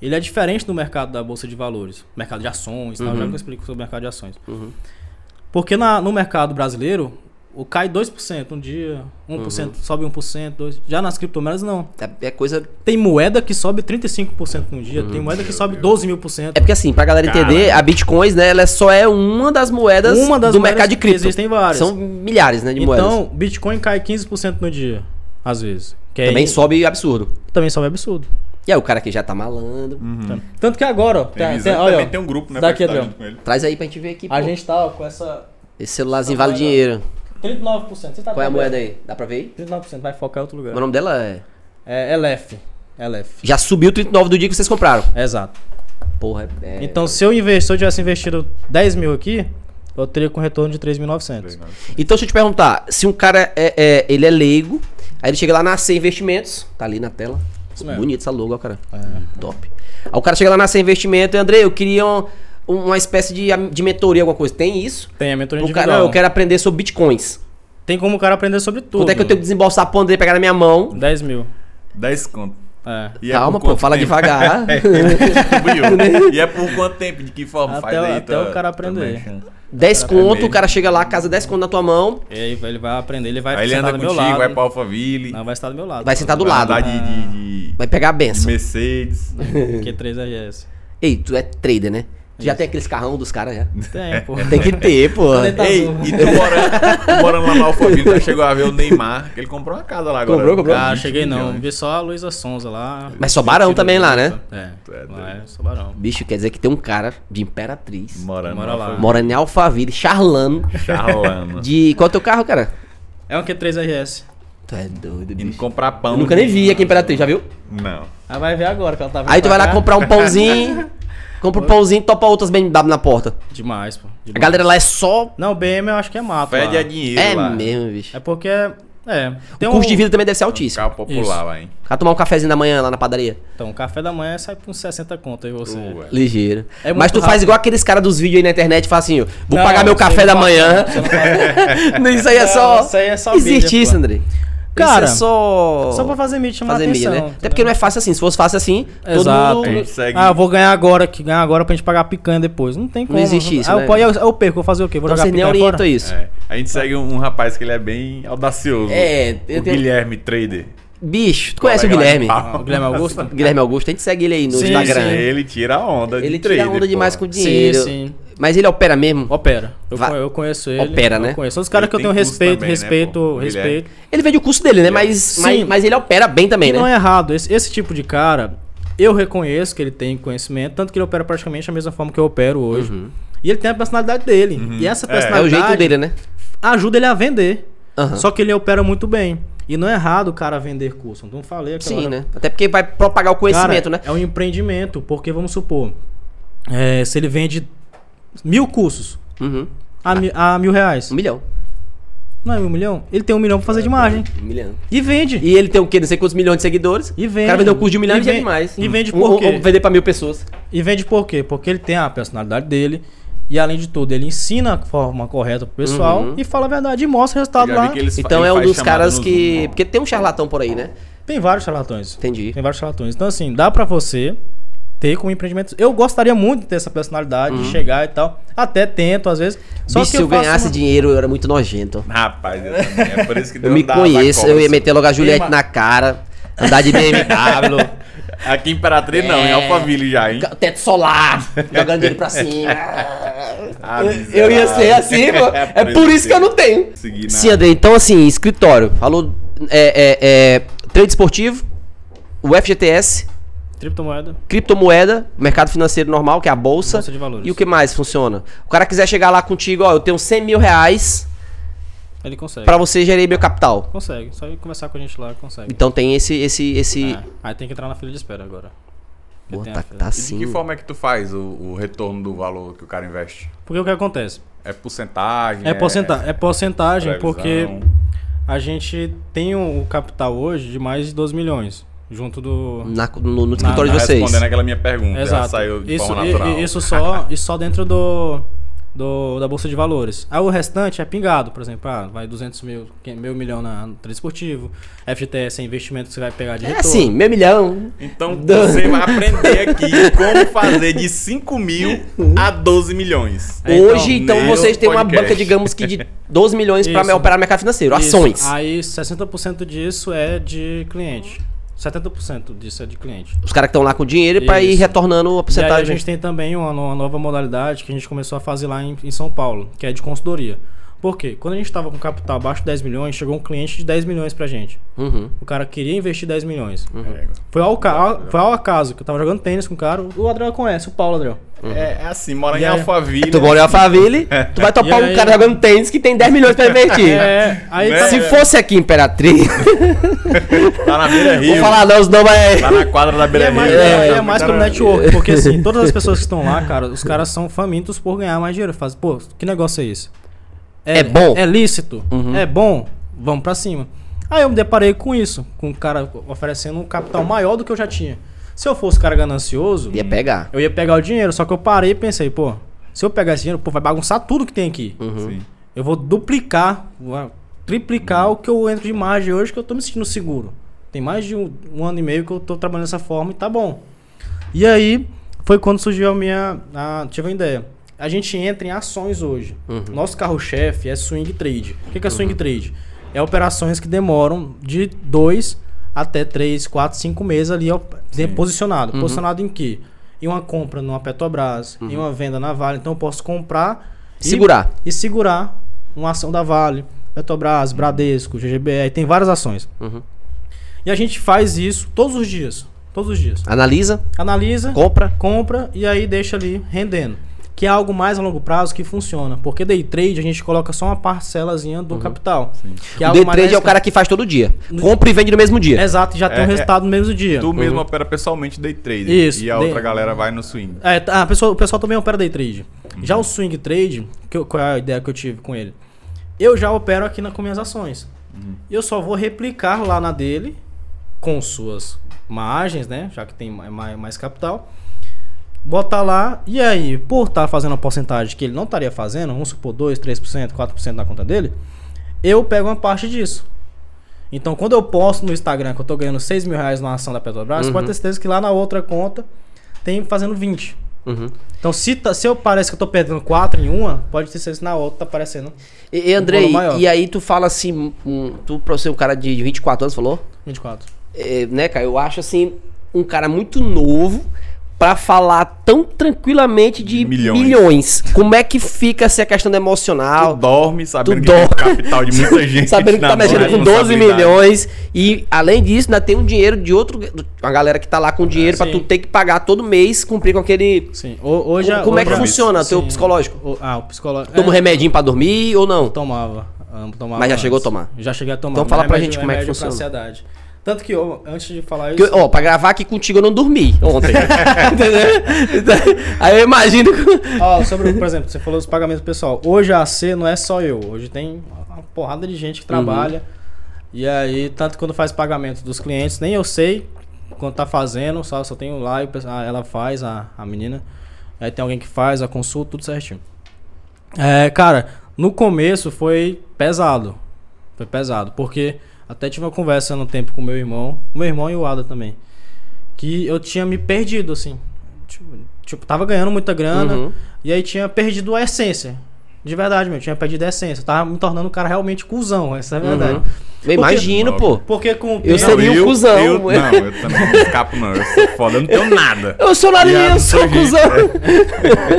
ele é diferente do mercado da Bolsa de Valores. Mercado de ações, tal, Uhum. já que eu explico sobre o mercado de ações. Uhum. Porque na, no mercado brasileiro, o cai 2% um dia, 1%, sobe 1%, 2%. Já nas criptomoedas, não. É, é coisa. Tem moeda que sobe 35% num dia, tem moeda que sobe 12 mil por cento. É porque assim, pra galera entender, a Bitcoins, né, ela só é uma das moedas Uma das do moedas mercado de cripto. existem várias. São milhares, né, de moedas. Então, Bitcoin cai 15% no dia, às vezes. Que aí- Também sobe absurdo. Também sobe absurdo. E aí o cara que já tá malandro. Uhum. Tanto que agora, ó, Tem tem- visão, tem- olha, ó, tem um grupo, né? daqui, Adriano. junto com ele. Traz aí pra gente ver aqui, A pô. gente tá ó, com essa Esse celularzinho vale dinheiro. 39%. Você tá Qual é a moeda aí? Dá pra ver aí? 39%, vai focar em outro lugar. O nome dela é... É LF. LF. Já subiu 39 do dia que vocês compraram. Exato. Porra, é... Então, se eu, investi, se eu tivesse investido 10 mil aqui, eu teria com retorno de 3.900. Então, deixa eu te perguntar. Se um cara é, é- ele é leigo, aí ele chega lá na C Investimentos, tá ali na tela. Bonito essa logo, ó, cara. É. Top. Aí o cara chega lá na Investimento e, André, eu queria um- uma espécie de, de mentoria, alguma coisa. Tem isso? Tem a mentoria O individual. cara, não, eu quero aprender sobre bitcoins. Tem como o cara aprender sobre tudo. Quanto é que eu tenho que desembolsar pro André pegar na minha mão? 10 mil. 10 conto. É. E é Calma, por pô, fala tempo? devagar. É, e é por quanto tempo? De que forma? Até Faz o- aí até o cara aprender. merchan. 10 É conto, mesmo. o cara chega lá, casa 10 conto na tua mão, E aí ele vai aprender, ele vai Aí ele sentar anda do meu contigo, lado. vai pra Alphaville, Não, vai estar do meu lado. vai sentar do lado. andar de, de, de- Vai pegar a benção. Mercedes. Q3RS. Ei, tu é trader, né? Tu já tem aqueles carrão dos caras já. Tem, pô. Tem que ter, pô. Tá Ei, e tu morando, tu morando lá na Alphaville, tu chegou a ver o Neymar, que ele comprou uma casa lá agora. Comprou, comprou? Ah, 20 cheguei não. Vi só a Luísa Sonza lá. Mas só barão também lá, né? É, Tu é lá é doido. só barão. Bicho, quer dizer que tem um cara de Imperatriz, Morando Mora lá. morando em Alphaville, charlando, Charlando. de... Qual é o teu carro, cara? É um Q3RS. Tu é doido, Indo bicho. comprar pão. Eu nunca nem vi aqui em Imperatriz, já viu? Não. Aí vai ver agora que ela tá Aí tu vai pra lá cá. comprar um pãozinho, compra um pãozinho e topa outras BMW na porta. Demais, pô. A demais. galera lá é só... Não, BM eu acho que é mato. Pede lá. a dinheiro É lá. mesmo, bicho. É porque. É. Tem O custo um- de vida também deve ser altíssimo. Carro popular lá, hein? O cara tomar um cafezinho da manhã lá na padaria. Então, café da manhã sai por uns 60 conto aí você. Ué. Ligeiro. É Mas tu muito faz rápido. igual aqueles caras dos vídeos aí na internet e fala assim, ó, vou Não, pagar meu isso café da manhã. não, isso aí é só... isso aí é só Existe mídia, isso, pô. André. Cara, isso é só... Só pra fazer mídia, chamar fazer atenção. mídia, né? Até porque não é fácil assim. Se fosse fácil assim, Exato. todo mundo... segue. Ah, eu vou ganhar agora, que ganhar agora pra gente pagar a picanha depois. Não tem como. existe isso, Aí né? eu, eu, eu perco, vou fazer o quê? Vou Então jogar nem picanha orientam fora? isso. É. A gente segue um, um rapaz que ele é bem audacioso. É, o eu tenho- Guilherme Trader. Bicho, tu conhece o Guilherme? Ah, o Guilherme Augusto? Guilherme Augusto, a gente segue ele aí no Sim, Instagram. sim. Ele tira a onda de Ele trader, tira onda demais pô. com dinheiro. sim. Mas ele opera mesmo? Opera. Eu, Va- eu conheço ele. Opera, eu né? Conheço. São os caras que eu tenho respeito, também, né, respeito? O respeito. Ele vende o curso dele, né? Mas, Sim. mas, mas ele opera bem também, E né? não é errado. Esse, esse tipo de cara, eu reconheço que ele tem conhecimento, tanto que ele opera praticamente da mesma forma que eu opero hoje. E ele tem a personalidade dele. E essa É. É o personalidade jeito dele, né? ajuda ele a vender. Aham. Só que ele opera muito bem. E não é errado o cara vender curso. Não falei aquela Sim, hora. né? Até porque vai propagar o conhecimento, Cara, né? É um empreendimento, porque vamos supor, é, se ele vende mil cursos Uhum. a, mi- a mil reais, Um milhão. não é um milhão? Ele tem um milhão pra fazer de margem. Um milhão. E vende. E ele tem o quê? Não sei quantos milhões de seguidores. E O vende. cara vendeu um curso de um milhão E e vende mais. e vende por um- quê? um vender pra mil pessoas. E vende por quê? Porque ele tem a personalidade dele. E além de tudo, ele ensina a forma correta pro pessoal Uhum. e fala a verdade e mostra o resultado lá. Então é um dos caras que. Zoom. Porque tem um charlatão por aí, né? Tem vários charlatões. Entendi. Tem vários charlatões. Então, assim, dá pra você ter como empreendimento. Eu gostaria muito de ter essa personalidade, de chegar e tal. Até tento, às vezes. Só Uhum. Bicho, que se eu ganhasse uma- dinheiro, eu era muito nojento. Rapaz, eu também. É por isso que Eu me conheço, eu ia meter logo a Juliette na cara, andar de BMW, Aqui em Imperatriz não, em É. Alphaville já, hein? teto solar, jogando ele pra cima. Ah, Eu ia ser assim, pô. É por isso que eu não tenho. Sim, André, então assim, escritório. Falou é, é, é, trade esportivo, o FGTS, Criptomoeda. criptomoeda, mercado financeiro normal, que é a bolsa. Bolsa de valores. E o que mais funciona? O cara quiser chegar lá contigo, ó, eu tenho 100 mil reais Ele consegue. pra você gerir meu capital. Consegue. Só ir conversar com a gente lá, consegue. Então tem esse, esse, esse... É. Aí tem que entrar na fila de espera agora. Pô, tá, tá E de assim. que forma é que tu faz o, o retorno do valor que o cara investe? Porque o que acontece? É porcentagem? É, porcenta é porcentagem previsão? porque a gente tem o o capital hoje de mais de 12 milhões. Junto do. Na- no, no escritório Tá de vocês. respondendo aquela minha pergunta, ela Exato. saiu de isso, i- isso só, isso só dentro do, do, da Bolsa de Valores. Aí o restante é pingado, por exemplo, ah, vai 200 mil, meio milhão na, no trade esportivo. FGTS é investimento que você vai pegar de É retorno. assim, meio milhão. Então você vai aprender aqui como fazer de 5 mil a 12 milhões. É, então, Hoje, então, meu vocês têm uma banca, digamos que de 12 milhões Isso. operar mercado financeiro, Isso. ações. Aí 60% disso é de cliente. 70% disso é de cliente. Os caras que estão lá com dinheiro pra ir retornando a E aí a porcentagem. gente tem também uma, uma nova modalidade que a gente começou a fazer lá em, em São Paulo, que é de consultoria. Por quê? Quando a gente estava com capital abaixo de 10 milhões, chegou um cliente de 10 milhões pra gente. Uhum. O cara queria investir 10 milhões. É, Foi, ao, ca- foi ao acaso que eu tava jogando tênis com o cara. O Adriel conhece, o Paulo Adriel. é, é assim, mora E em aí? Alphaville. Tu mora em Alphaville, tu vai topar E um aí? cara jogando tênis que tem 10 milhões pra investir. É, aí Né? tá- Se fosse aqui Imperatriz, Tá na Beira vou Rio. falar não, senão vai... Tá na quadra da Beira é Rio. mais, É, é, tá é mais na- pelo network, porque assim, todas as pessoas que estão lá, cara, os caras são famintos por ganhar mais dinheiro. Fazem, pô, que negócio é esse? É bom? É lícito? Uhum. É bom? Vamos pra cima. Aí eu me deparei com isso, com um cara oferecendo um capital maior do que eu já tinha. Se eu fosse cara ganancioso, Ia pegar. eu ia pegar o dinheiro, só que eu parei e pensei, pô, se eu pegar esse dinheiro, pô, vai bagunçar tudo que tem aqui. Uhum. Sim. Eu vou duplicar, vou triplicar o que eu entro de margem hoje, que eu tô me sentindo seguro. Tem mais de um, um ano e meio que eu tô trabalhando dessa forma e tá bom. E aí, foi quando surgiu a minha. A, tive uma ideia. A gente entra em ações hoje. Nosso carro-chefe é swing trade. O que, que é swing trade? É operações que demoram de dois até três, quatro, cinco meses ali de- posicionado. Posicionado em quê? Em uma compra numa Petrobras, em uma venda na Vale. Então eu posso comprar e- Segurar. e segurar uma ação da Vale, Petrobras, Bradesco, GGBR, tem várias ações. Uhum. E a gente faz isso todos os dias. Todos os dias. Analisa, Analisa, compra. compra e aí deixa ali rendendo. Que é algo mais a longo prazo que funciona. Porque day trade a gente coloca só uma parcelazinha do capital. Que Uhum. O algo day trade é o cara que faz todo dia. Compra e vende no mesmo dia. Exato, e já tem É, um é. resultado no mesmo dia. Tu mesmo opera pessoalmente day trade. Isso, E a day- outra galera vai no swing. É, tá, a pessoa, o pessoal também opera day trade. Uhum. Já o swing trade, que eu- qual é a ideia que eu tive com ele? Eu já opero aqui na, com minhas ações. Uhum. Eu só vou replicar lá na dele, com suas margens, né? Já que tem ma- mais, mais capital. Botar lá, e aí, por estar fazendo uma porcentagem que ele não estaria fazendo, vamos supor 2, 3%, 4% na conta dele, eu pego uma parte disso. Então, quando eu posto no Instagram que eu tô ganhando 6 mil reais numa ação da Petrobras, Uhum. pode ter certeza que lá na outra conta tem fazendo 20. Uhum. Então, se, tá- se eu parece que eu tô perdendo 4 em uma, pode ter certeza que na outra tá aparecendo E, e Andrei, maior. e aí tu fala assim, um, tu pra ser um cara de 24 anos, falou? 24. É, né, cara, eu acho assim, um cara muito novo pra falar tão tranquilamente de Milhões. milhões. Como é que fica essa questão do emocional? Tu dorme sabendo Tu que tem dorme. capital de muita gente. Sabendo que tá mexendo com 12 responsabilidade. milhões e além disso ainda tem um dinheiro de outro, uma galera que tá lá com dinheiro pra sim. tu ter que pagar todo mês, cumprir com aquele Sim. Ho- Hoje, como, como é que funciona o teu psicológico? O- ah, o psicológico. Toma um remedinho pra dormir ou não? Tomava. ah, tomava Mas já antes. chegou a tomar? Já cheguei a tomar. Então fala pra gente como é que funciona. ansiedade. Tanto que, eu, antes de falar isso... ó, pra gravar aqui contigo eu não dormi ontem. Entendeu? Aí eu imagino. Ó, sobre, por exemplo, você falou dos pagamentos pessoal. Hoje a AC não é só eu. Hoje tem uma porrada de gente que trabalha. E aí, tanto quando faz pagamento dos clientes, nem eu sei quando tá fazendo, só, só tenho lá e ah, ela faz, a, a menina. Aí tem alguém que faz a consulta, tudo certinho. É, cara, no começo foi pesado. Foi pesado, porque até tive uma conversa no tempo com meu irmão, o meu irmão e o Ada também. Que eu tinha me perdido, assim. Tipo, tipo, tava ganhando muita grana. Uhum. E aí tinha perdido a essência. De verdade, meu. Tinha perdido a essência. Eu tava me tornando um cara realmente cuzão. Essa é a verdade. Uhum. Eu imagino, pô. Porque com o Eu seria um cuzão. Eu, não, eu também não escapo, não. Eu sou foda, eu não tenho nada. Eu sou nariz, Já eu sou cuzão.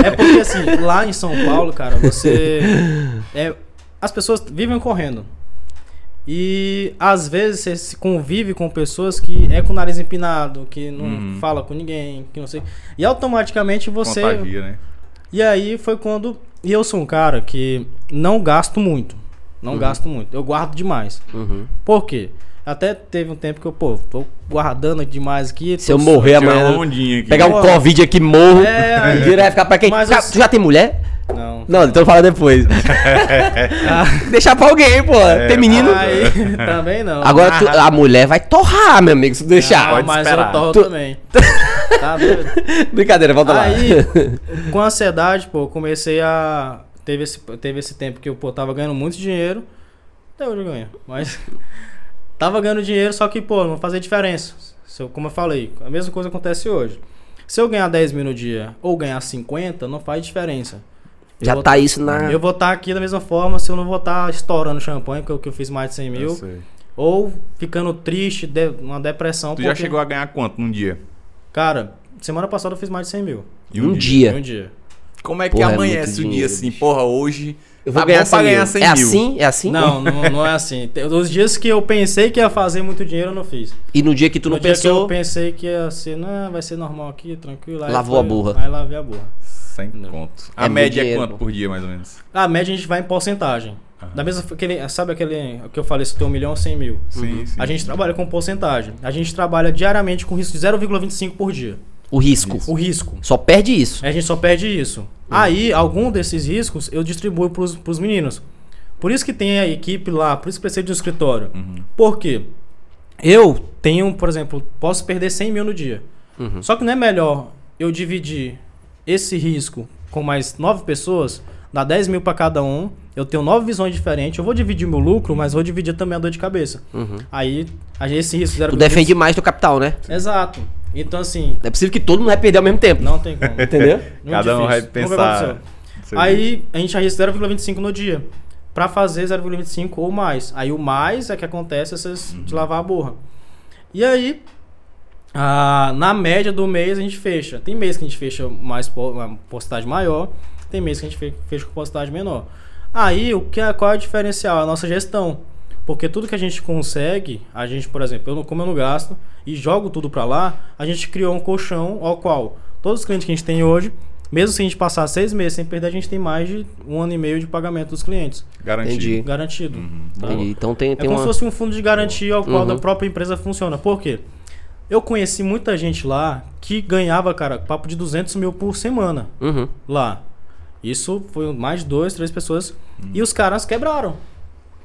É porque assim, lá em São Paulo, cara, você. é, as pessoas vivem correndo. E às vezes você se convive com pessoas que é com o nariz empinado, que não Uhum. fala com ninguém, que não sei. E automaticamente você. Contagia, né? E aí foi quando. E eu sou um cara que não gasto muito. Não gasto muito. Eu guardo demais. Uhum. Por quê? Até teve um tempo que eu, pô, tô guardando demais aqui. Se eu morrer amanhã, pegar um. Covid aqui, morro. É, aí- Direto ficar pra quem? Cara, eu- Tu já tem mulher? Não. Não, então fala depois. Deixar pra alguém, pô. É, tem menino. Aí, também não. Agora tu- a mulher vai torrar, meu amigo, se tu deixar. Não, pode mas esperar. eu torro Tu- também. Tá doido? Brincadeira, volta lá. Aí, com ansiedade, pô, comecei a. Teve esse, teve esse tempo que eu, pô, tava ganhando muito dinheiro. Até hoje eu ganho. Mas. tava ganhando dinheiro, só que, pô, não fazia diferença. Se eu- como eu falei, a mesma coisa acontece hoje. Se eu ganhar 10 mil no dia ou ganhar 50, não faz diferença. Já tá isso na. Eu vou estar aqui da mesma forma se eu não vou estar estourando champanhe, porque é o que eu fiz mais de 100 Eu mil. sei. Ou ficando triste, de, uma depressão. Tu já porque- chegou a ganhar quanto num dia? Cara, semana passada eu fiz mais de 100 mil. Em Um Em dia. um dia. Como é que Porra, é amanhece muito o dia dinheiro, assim? Porra, hoje. Eu vou tá ganhar bom 100 pra mil. ganhar 100 é mil. assim? É assim? Não, não, não é assim. Os dias que eu pensei que ia fazer muito dinheiro, eu não fiz. E no dia que tu no não dia que eu pensou. pensei que ia ser, não, vai ser normal aqui, tranquilo. aí Lavou a foi- burra. Aí lavei a burra. 100 conto. A É média é quanto pô. por dia, mais ou menos? A média a gente vai em porcentagem. Da mesma aquele, sabe aquele o que eu falei, se tem um milhão ou 100 mil? Sim, sim. A gente trabalha com porcentagem. A gente trabalha diariamente com risco de 0,25 por dia. O risco. O risco. Só perde isso. A gente só perde isso. Aí, algum desses riscos eu distribuo pros, pros meninos. Por isso que tem a equipe lá, por isso que precisa de um escritório. Uhum. Por quê? Eu tenho, por exemplo, posso perder 100 mil no dia. Uhum. Só que não é melhor eu dividir esse risco com mais nove pessoas, dar 10 mil pra cada um, eu tenho nove visões diferentes, eu vou dividir meu lucro, mas vou dividir também a dor de cabeça. Uhum. Aí, aí esse risco... Tu defende mais teu capital, né? Exato. Então, assim, É possível que todo mundo vai perder ao mesmo tempo. não tem como. Entendeu? Muito Cada um vai difícil. Pensar. Aí a gente arrisca 0,25 no dia. Pra fazer 0,25 ou mais. Aí o mais é que acontece essas de lavar a borra. E aí, ah, na média do mês a gente fecha. Tem mês que a gente fecha mais uma postagem maior, tem mês que a gente fe- fecha com postagem menor. Aí, o que é, qual é o diferencial? A nossa gestão. Porque tudo que a gente consegue, a gente, por exemplo, eu não, como eu não gasto e jogo tudo pra lá, a gente criou um colchão ao qual todos os clientes que a gente tem hoje, mesmo se a gente passar seis meses sem perder, a gente tem mais de um ano e meio de pagamento dos clientes. Garantido. Entendi. Garantido. tá? Entendi. Então tem, É tem como uma. se fosse um fundo de garantia ao qual Uhum. da própria empresa funciona. Por quê? Eu conheci muita gente lá que ganhava, cara, papo de 200 mil por semana Uhum. lá. Isso foi mais de duas, três pessoas. E os caras quebraram.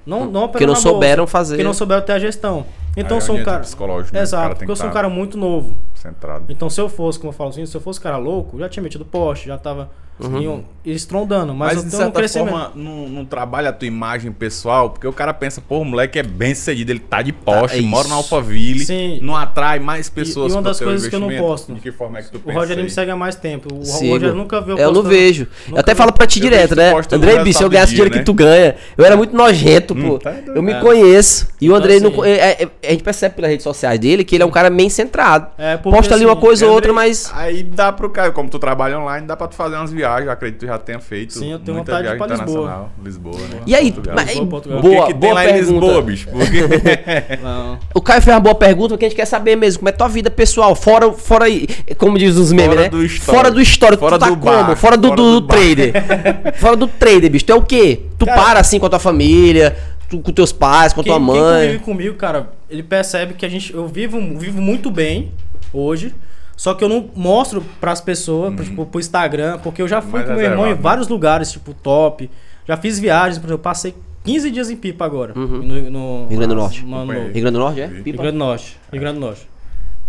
Não, não Porque não na bolsa, souberam fazer. Porque não souberam ter a gestão. Então Aí eu sou um cara. psicológico, né? Exato, porque que eu sou um tá- cara muito novo. Centrado. Então se eu fosse, como eu falo assim, se eu fosse cara louco, já tinha metido poste, já tava Uhum. em- estrondando. Mas, Mas, de um certa forma, não, não trabalha a tua imagem pessoal, porque o cara pensa, pô, o moleque é bem sucedido, ele tá de poste, Ah, é mora na Alphaville, Sim. não atrai mais pessoas e uma pro das coisas que eu não posto. De que forma é que tu O pensa Roger ele me segue há mais tempo. O Sigo. Roger nunca viu Eu não postando- vejo. Eu até viu. falo pra ti Eu direto, né? Andrei, bicho, resultado eu esse dia, dinheiro né? que tu ganha. Eu era muito nojento, pô. tá eu me É. conheço. E o Então, Andrei, não assim- é- é- a gente percebe pelas redes sociais dele que ele é um cara bem centrado. É, porque, Posta ali uma assim, coisa ou outra, mas. Aí dá pro cara, como tu trabalha online, dá pra tu fazer umas viagens, acredito que tu já tenha feito. Sim, eu tenho muita vontade de ir pra Lisboa. Lisboa, né? E aí, Portugal. mas- Lisboa, Portugal. O que, boa, que tem boa lá em pergunta. Lisboa, bicho? Porque... Não. O Caio fez uma boa pergunta, porque a gente quer saber mesmo como é tua vida pessoal, fora, fora aí, como diz os memes, Fora né? do histórico. Fora do histórico, Fora tu tá do como? bar. Fora do, Fora do, do bar. trader. fora do trader, bicho. Tu é o quê? Tu Cara- para assim com a tua família, tu, com teus pais, com a Quem, tua quem mãe. convive comigo, cara, ele percebe que a gente, eu vivo, vivo muito bem hoje. Só que eu não mostro pras pessoas, pro, tipo, pro Instagram, porque eu já fui Mais com meu irmão em né? vários lugares, tipo, top. Já fiz viagens, por exemplo, eu passei 15 dias em Pipa agora. Uhum. No, no- Rio Grande do Norte. no- no-. Rio Grande do Norte, é? Rio Rio Grande do Norte. Rio Grande do Norte.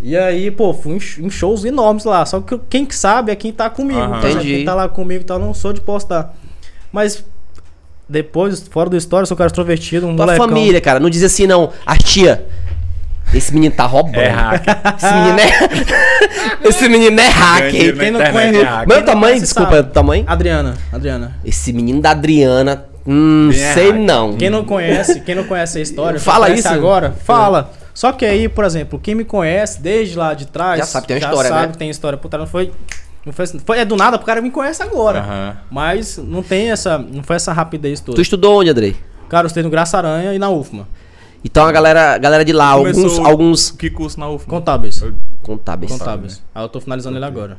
E aí, pô, fui em sh- em shows enormes lá. Só que quem que sabe é quem tá comigo. Entendi. Quem tá lá comigo e tal, não sou de postar. Mas depois, fora do história, eu sou um cara extrovertido, um Tua molecão. família, cara. Não diz assim, não. A tia. Esse menino tá roubando. É hacker. Esse menino é. Esse menino é hacker. na Quem não conhece- é hacker. Meu tamanho, desculpa, sabe. tamanho. Adriana, Adriana. Esse menino da Adriana. Hum, Bem sei hacker. não. Quem não conhece, quem não conhece a história, Fala isso. agora, fala. Só que aí, por exemplo, quem me conhece desde lá de trás, Já sabe que tem uma história, sabe né? que tem história trás. Não foi, não foi, foi é do nada, o cara me conhece agora. Aham. Mas não tem essa, não foi essa rapidez toda. Tu estudou onde, Andrei? Cara, eu estudei no Graça Aranha e na UFMA. Então a galera, galera de lá, alguns, Começou- alguns Que curso na UFMA? Contábeis. Contábeis. Contábeis. Aí eu tô finalizando ele agora.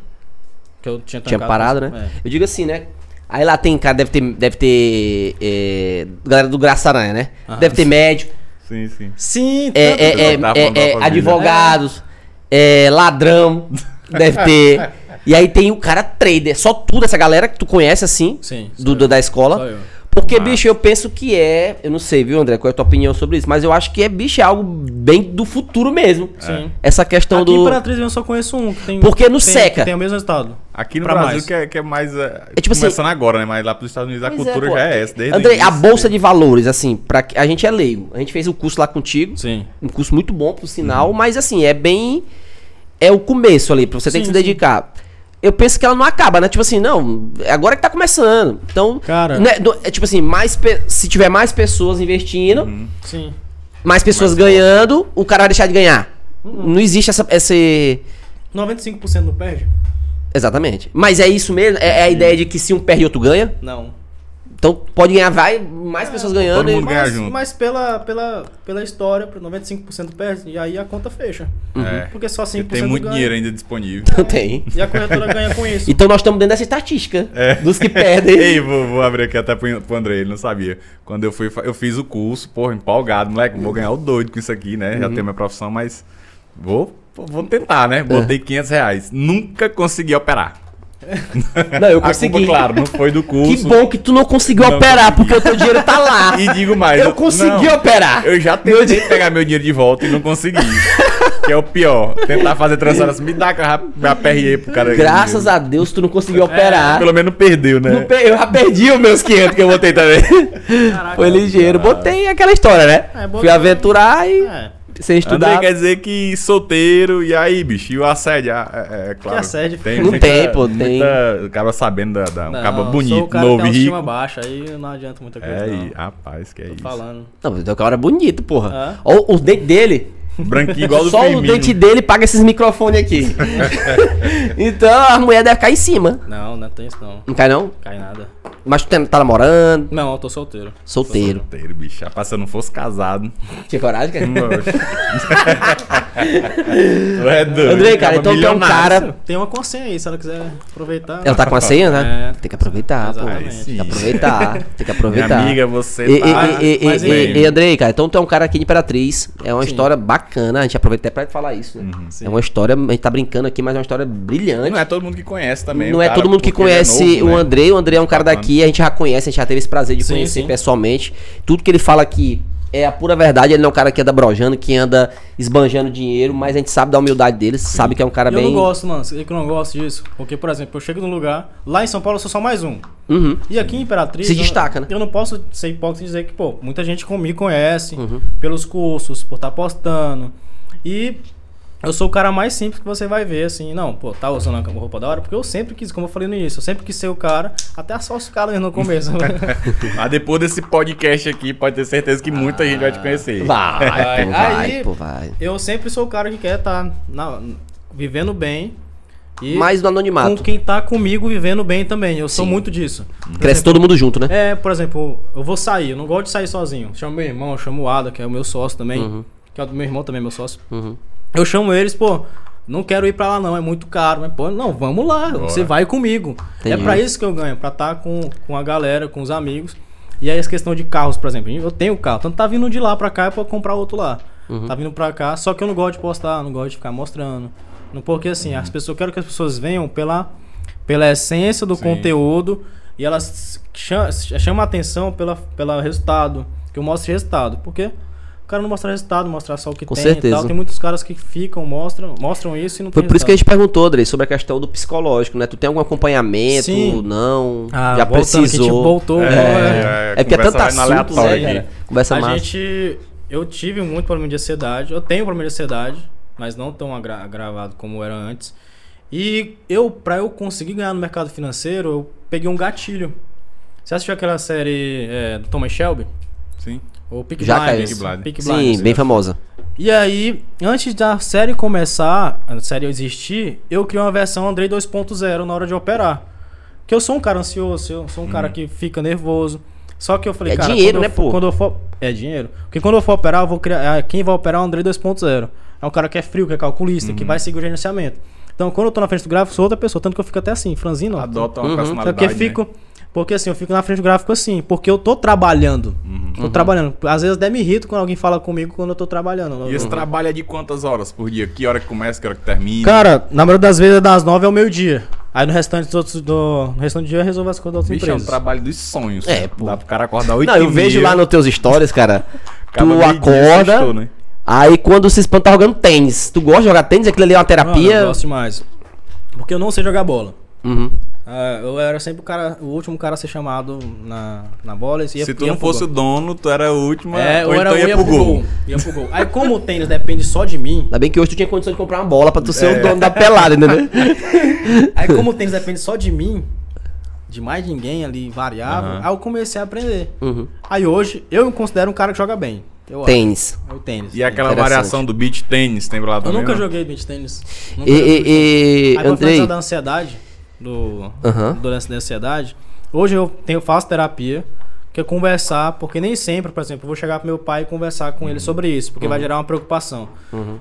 Que eu tinha Tinha trancado, parado, mas- né? Eu digo assim, né? Aí lá tem, cara, deve ter, deve ter é, galera do Graça Aranha, né? Aham. Deve ter médico, Sim, sim. Sim, é, tanto- é, é, é, da é, família. advogados, é, ladrão, deve ter. E aí tem o cara trader, só tudo, essa galera que tu conhece assim, Sim, sou do, eu. da escola. Sou eu. Porque, bicho, eu penso que é. Eu não sei, viu, André, qual é a tua opinião sobre isso, mas eu acho que é, bicho, é algo bem do futuro mesmo. Sim. Essa questão Aqui em do. Imperatriz eu só conheço um. Que tem, Porque no tem, seca. que tem o mesmo resultado. Aqui no Pra Brasil mais. que é, que é mais. É, tipo assim- começando agora, né? Mas lá pros Estados Unidos a é, cultura pô. já é essa. Desde André, a bolsa de valores, assim, pra, a gente é leigo. A gente fez o curso lá contigo. Sim. Um curso muito bom, por sinal, mas assim, é bem. É o começo ali, pra você ter que se sim. Eu penso que ela não acaba, né? Tipo assim, não, é agora que tá começando. Então, Cara. né, do- é tipo assim, mais se tiver mais pessoas investindo, Uhum. Sim. mais pessoas Mais ganhando, o cara vai deixar de ganhar. Não existe essa, esse. 95% não perde? Exatamente. Mas é isso mesmo? É, é a ideia de que se um perde, outro ganha? Não. Então pode ganhar, vai, mais pessoas ganhando. todo e- mundo ganha Mas, junto. mas pela, pela, pela história, por 95% perde, e aí a conta fecha. É. Porque só 5% Tem muito ganha. dinheiro ainda disponível. Não tem. E a corretora ganha com isso. Então nós estamos dentro dessa estatística dos que perdem. Ei, vou, vou abrir aqui até pro, pro André, ele não sabia. Quando eu fui, eu fiz o curso, porra, empolgado, moleque, vou ganhar o doido com isso aqui, né? Uhum. Já tenho minha profissão, mas vou, vou tentar, né? É. Botei 500 reais. Nunca consegui operar. Não, eu A consegui. culpa, claro, não foi do Que curso. bom que tu não conseguiu Não operar, consegui. porque o teu dinheiro tá lá. E digo mais. Eu consegui não, operar. Eu já tentei pegar meu dinheiro de volta e não consegui. que é o pior. Tentar fazer transferência. Me dá que já aperrei pro cara. Graças a Deus tu não conseguiu operar. Pelo menos perdeu, né? Não pe- Eu já perdi os meus 500 que eu botei também. Caraca. Foi ligeiro. Botei aquela história, né? É, Fui aventurar e É. sem André estudar. quer dizer que solteiro, e aí, bicho? E o assédio? Ah, É, é, claro. assédio? Tem Não muita- tem, pô, tem. muita- O cara sabendo da. da um Não, caba sou bonito, o cara novo que e rico. baixa, aí não adianta muita coisa. É, não. e, rapaz, que é Tô isso. falando. Não, mas o cara é bonito, porra. É? Olha o dente dele. Branquinho igual do Só o Firmino. dente dele paga esses microfones aqui. então a mulher deve cair em cima. Não, não tem isso não. Não cai não? Cai nada. Mas tu tá- tá namorando? Não, eu tô solteiro. Solteiro. Solteiro, bicho. Rapaz, se eu não fosse casado. Tinha coragem, cara? Tu é doido. Andrei, cara, então tu é um cara. Tem uma consenha aí, se ela quiser aproveitar. Ela tá com a senha, né? É. Tem que aproveitar, pô. Tem que aproveitar. Tem que Minha aproveitar. amiga, você E, tá. e, e, e, e, e, Andrei, cara, então tu é um cara aqui de Imperatriz. É uma Sim. história bacana. A gente aproveita até pra falar isso, né? Sim. É uma história, a gente tá brincando aqui, mas é uma história brilhante. Não é todo mundo que conhece também. Não o é todo mundo que é conhece novo, o né? André. O André é um cara Bacana. daqui, a gente já conhece, a gente já teve esse prazer de Sim, conhecer sim. pessoalmente. Tudo que ele fala aqui é a pura verdade. Ele não é um cara que anda brojando, que anda esbanjando dinheiro, mas a gente sabe da humildade dele, sabe que é um cara E eu bem. não gosto, mano. Eu não gosto disso. Porque, por exemplo, eu chego num lugar, lá em São Paulo eu sou só mais um. Uhum. E aqui em Imperatriz. Se eu- destaca, né? Eu não posso ser hipócrita e dizer que, pô, muita gente me conhece Uhum. pelos cursos, por estar postando. E eu sou o cara mais simples que você vai ver, assim. Não, pô, tá usando a roupa da hora, porque eu sempre quis, como eu falei no início, eu sempre quis ser o cara, até a sócio cara no começo. Mas depois desse podcast aqui, pode ter certeza que muita gente vai te conhecer. Vai, Vai. pô, vai, Aí- pô, vai. eu sempre sou o cara que quer estar vivendo bem. E Mais no com anonimato. quem tá comigo vivendo bem também. Eu sou Sim. muito disso. Por Cresce exemplo, todo mundo junto, né? É, por exemplo, eu vou sair, eu não gosto de sair sozinho. Chamo meu irmão, chamo o Ada, que é o meu sócio também. Uhum. Que é o do meu irmão também, meu sócio. Uhum. Eu chamo eles, pô, não quero ir pra lá não, é muito caro. Mas, pô, não, vamos lá, Bora. você vai comigo. Entendi. É pra isso que eu ganho, pra estar com, com a galera, com os amigos. E aí essa questão de carros, por exemplo, eu tenho carro, tanto tá vindo de lá pra cá é pra comprar outro lá. Uhum. Tá vindo pra cá, só que eu não gosto de postar, não gosto de ficar mostrando. Porque assim, as pessoas, eu quero que as pessoas venham pela, pela essência do Sim. conteúdo e elas chamam, chamam a atenção pela, pelo resultado, que eu mostre resultado. Porque o cara não mostra resultado, mostra só o que Com tem certeza. e tal. Tem muitos caras que ficam, mostram, mostram isso e não Foi por isso que a resultado. gente perguntou, Andrei, sobre a questão do psicológico, né? Tu tem algum acompanhamento? Sim. Não? Ah, já voltando, que a gente precisou? voltou. É, né? é, É porque é conversa tanto vai no assunto, né, cara? Conversa A massa. gente. Eu tive muito problema de ansiedade. Eu tenho problema de ansiedade, mas não tão agra agravado como era antes. E eu, pra eu conseguir ganhar no mercado financeiro, eu peguei um gatilho. Você assistiu aquela série é, do Thomas Shelby? Sim. Ou Peak Já Blinders? caiu. Peaky Peaky Sim, Blinders. bem famosa. E aí, antes da série começar, a série existir, eu criei uma versão Andrei 2.0 na hora de operar. Que eu sou um cara ansioso, eu sou um cara que fica nervoso. Só que eu falei, É cara, dinheiro, quando né, eu for- pô? Quando eu for, é dinheiro. Porque quando eu for operar, eu vou criar, ah, quem vai operar é o Andrei 2.0. É um cara que é frio, que é calculista, que vai seguir o gerenciamento. Então, quando eu tô na frente do gráfico, sou outra pessoa, tanto que eu fico até assim, franzino. Adota uma Uhum. personalidade. Porque né? Porque assim, eu fico na frente do gráfico assim, porque eu tô trabalhando. Uhum. Tô trabalhando. Às vezes até me irrito quando alguém fala comigo quando eu tô trabalhando. E esse trabalho é de quantas horas por dia? Que hora que começa, que hora que termina? Cara, na maioria das vezes é das 9 ao meio-dia. Aí no restante dos outros, do, no restante do dia eu resolvo as coisas das outras Bicho, é um trabalho dos sonhos. É, pô. Dá pro cara acordar 8 Não, eu vejo lá nos teus stories, cara. tu acorda, Sextou, né? aí quando se espanta tá jogando tênis. Tu gosta de jogar tênis? Aquilo ali é uma Mano, terapia? eu gosto demais. Porque eu não sei jogar bola. Uhum. Ah, eu era sempre o cara, o último cara a ser chamado na, na bola. e ia- Se tu ia não fosse o gol. dono, tu era o último, É, ou eu era então eu ia pro gol. Ia pro gol. Aí como o tênis depende só de mim, Ainda bem que hoje tu tinha condição de comprar uma bola pra tu ser É. o dono da pelada, entendeu? aí como o tênis depende só de mim, de mais ninguém ali, variável, Aham. aí eu comecei a aprender. Uhum. Aí hoje, eu me considero um cara que joga bem. Eu acho. Tênis. É o tênis. E aquela variação do beach tênis, tem lá Eu também? nunca não? joguei beach tênis. Nunca E, joguei beach e, e Aí pra Andrei, finalizar da ansiedade, do, Aham. do lance da ansiedade, hoje eu tenho, faço terapia, que é conversar, porque nem sempre, por exemplo, eu vou chegar pro meu pai e conversar com ele sobre isso, porque vai gerar uma preocupação.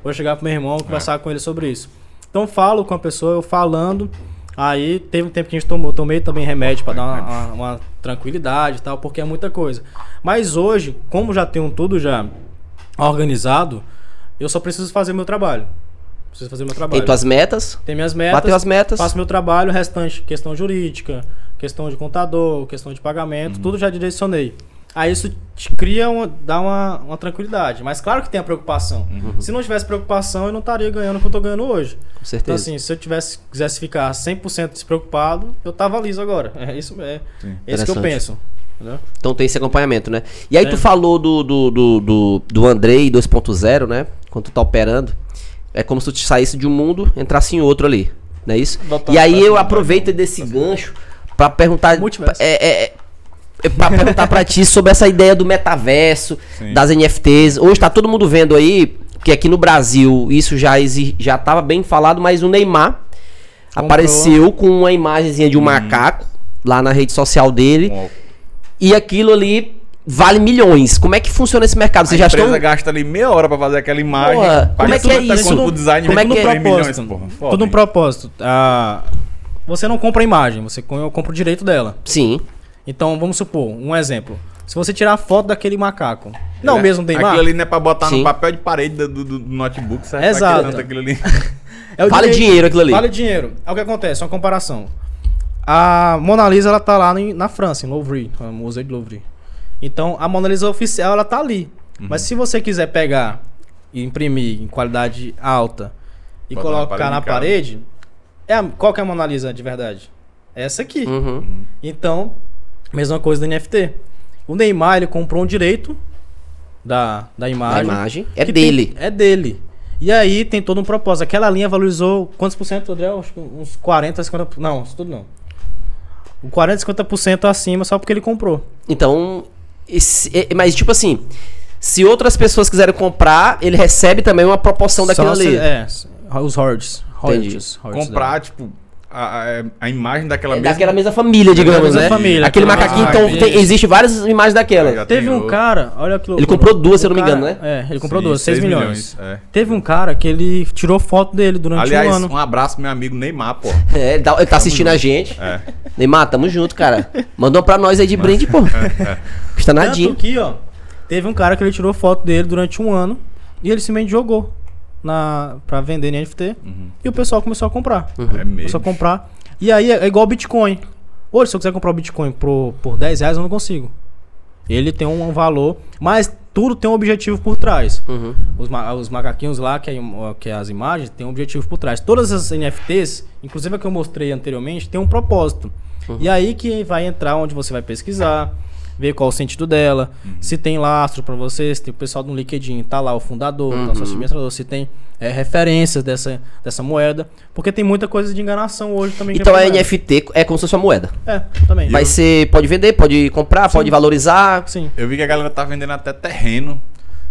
Vou chegar pro meu irmão e conversar com ele sobre isso. Então falo com a pessoa, eu falando, aí teve um tempo que a gente tomou, tomei também remédio para dar uma, uma- uma tranquilidade e tal, porque é muita coisa. Mas hoje, como já tenho tudo já organizado, eu só preciso fazer meu trabalho. Preciso fazer meu trabalho. Tem tuas metas, Tem minhas metas. bateu as metas. Faço meu trabalho, o restante, questão jurídica, questão de contador, questão de pagamento, tudo já direcionei. Aí isso te cria uma, dá uma, uma tranquilidade. Mas claro que tem a preocupação. Se não tivesse preocupação, eu não estaria ganhando o que eu tô ganhando hoje. Com Então, certeza. assim, se eu tivesse, quisesse ficar 100% despreocupado, eu tava liso agora. É isso, é, Sim. é isso que eu penso. Entendeu? Então tem esse acompanhamento, né? E aí É. tu falou do, do, do, do, do Andrei 2.0, né? Quando tu tá operando. É como se tu saísse de um mundo, entrasse em outro ali. Não é isso? Botar e aí eu aproveito desse gancho pra perguntar. É, é, é, pra perguntar pra ti sobre essa ideia do metaverso, Sim. das NFTs. Hoje tá todo mundo vendo aí, que aqui no Brasil isso já, exi- já tava bem falado, mas o Neymar Comprou. apareceu com uma imagenzinha de um macaco lá na rede social dele. Bom, E aquilo ali vale milhões. Como é que funciona esse mercado? Vocês a já empresa estão. gasta ali meia hora pra fazer aquela imagem. Porra, como é que é tudo isso? com O design Como é que é? milhões, propósito. porra. Foda, Tudo um propósito. Ah, você não compra a imagem, você co- compra o direito dela. Sim. Então, vamos supor, um exemplo. Se você tirar a foto daquele macaco, não É, mesmo Neymar, Aquilo ali não é pra botar Sim. no papel de parede do, do- do notebook, certo? Exato. Aquilo ali. é o Vale direito- dinheiro aquilo ali. Vale dinheiro. É o que acontece, uma comparação. A Mona Lisa, ela tá lá em- na França, em Louvre, no Museu de Louvre. Então, a Mona Lisa oficial, ela tá ali. Uhum. Mas se você quiser pegar e imprimir em qualidade alta e Botar na colocar parede na parede, é a- qual que é a Mona Lisa de verdade? É essa aqui. Uhum. Então, mesma coisa do NFT. O Neymar, ele comprou um direito da, da A imagem. imagem é que tem- dele. é dele. E aí tem todo um propósito. Aquela linha valorizou quantos por cento, André? Acho que uns 40, 50%. Não, isso tudo não. Um 40, 50% acima só porque ele comprou. Então. Esse- é- mas, tipo assim. Se outras pessoas quiserem comprar, ele recebe também uma proporção daquilo ali. se- é, os hordes. Comprar, tipo, a, a, a imagem daquela É mesma. daquela mesma família, digamos, mesma né? família, Aquele macaquinho, então, tem, existe várias imagens daquela. Já Teve um cara, olha que loucura. comprou duas, se eu não me engano, né? É, ele comprou Sim, duas, 6 seis milhões. é. Teve um cara que ele tirou foto dele durante Aliás, um ano. um abraço pro meu amigo Neymar, pô. É, ele tá, ele tá assistindo a gente. É. Neymar, tamo junto, cara. Mandou pra nós aí de brinde, pô. Custa Tanto nadinho. que, ó, teve um cara que ele tirou foto dele durante um ano e ele simplesmente jogou na, pra vender em NFT e o pessoal começou a comprar. É Começou mesmo. a comprar. E aí é igual o Bitcoin. Hoje, se eu quiser comprar o Bitcoin por, por 10 reais, eu não consigo. Ele tem um valor, mas tudo tem um objetivo por trás. Uhum. Os, ma- os macaquinhos lá, que é, que é as imagens, tem um objetivo por trás. Todas as NFTs, inclusive a que eu mostrei anteriormente, tem um propósito. E aí que vai entrar onde você vai pesquisar, ver qual o sentido dela, se tem lastro pra você, se tem o pessoal do LinkedIn, tá lá o fundador, tá o sócio administrador, se tem é, referências dessa, dessa moeda, porque tem muita coisa de enganação hoje também. que Então a é moeda. NFT é como se fosse uma moeda. É, também. Vai ser, pode vender, pode comprar, pode valorizar. Sim. Eu vi que a galera tá vendendo até terreno.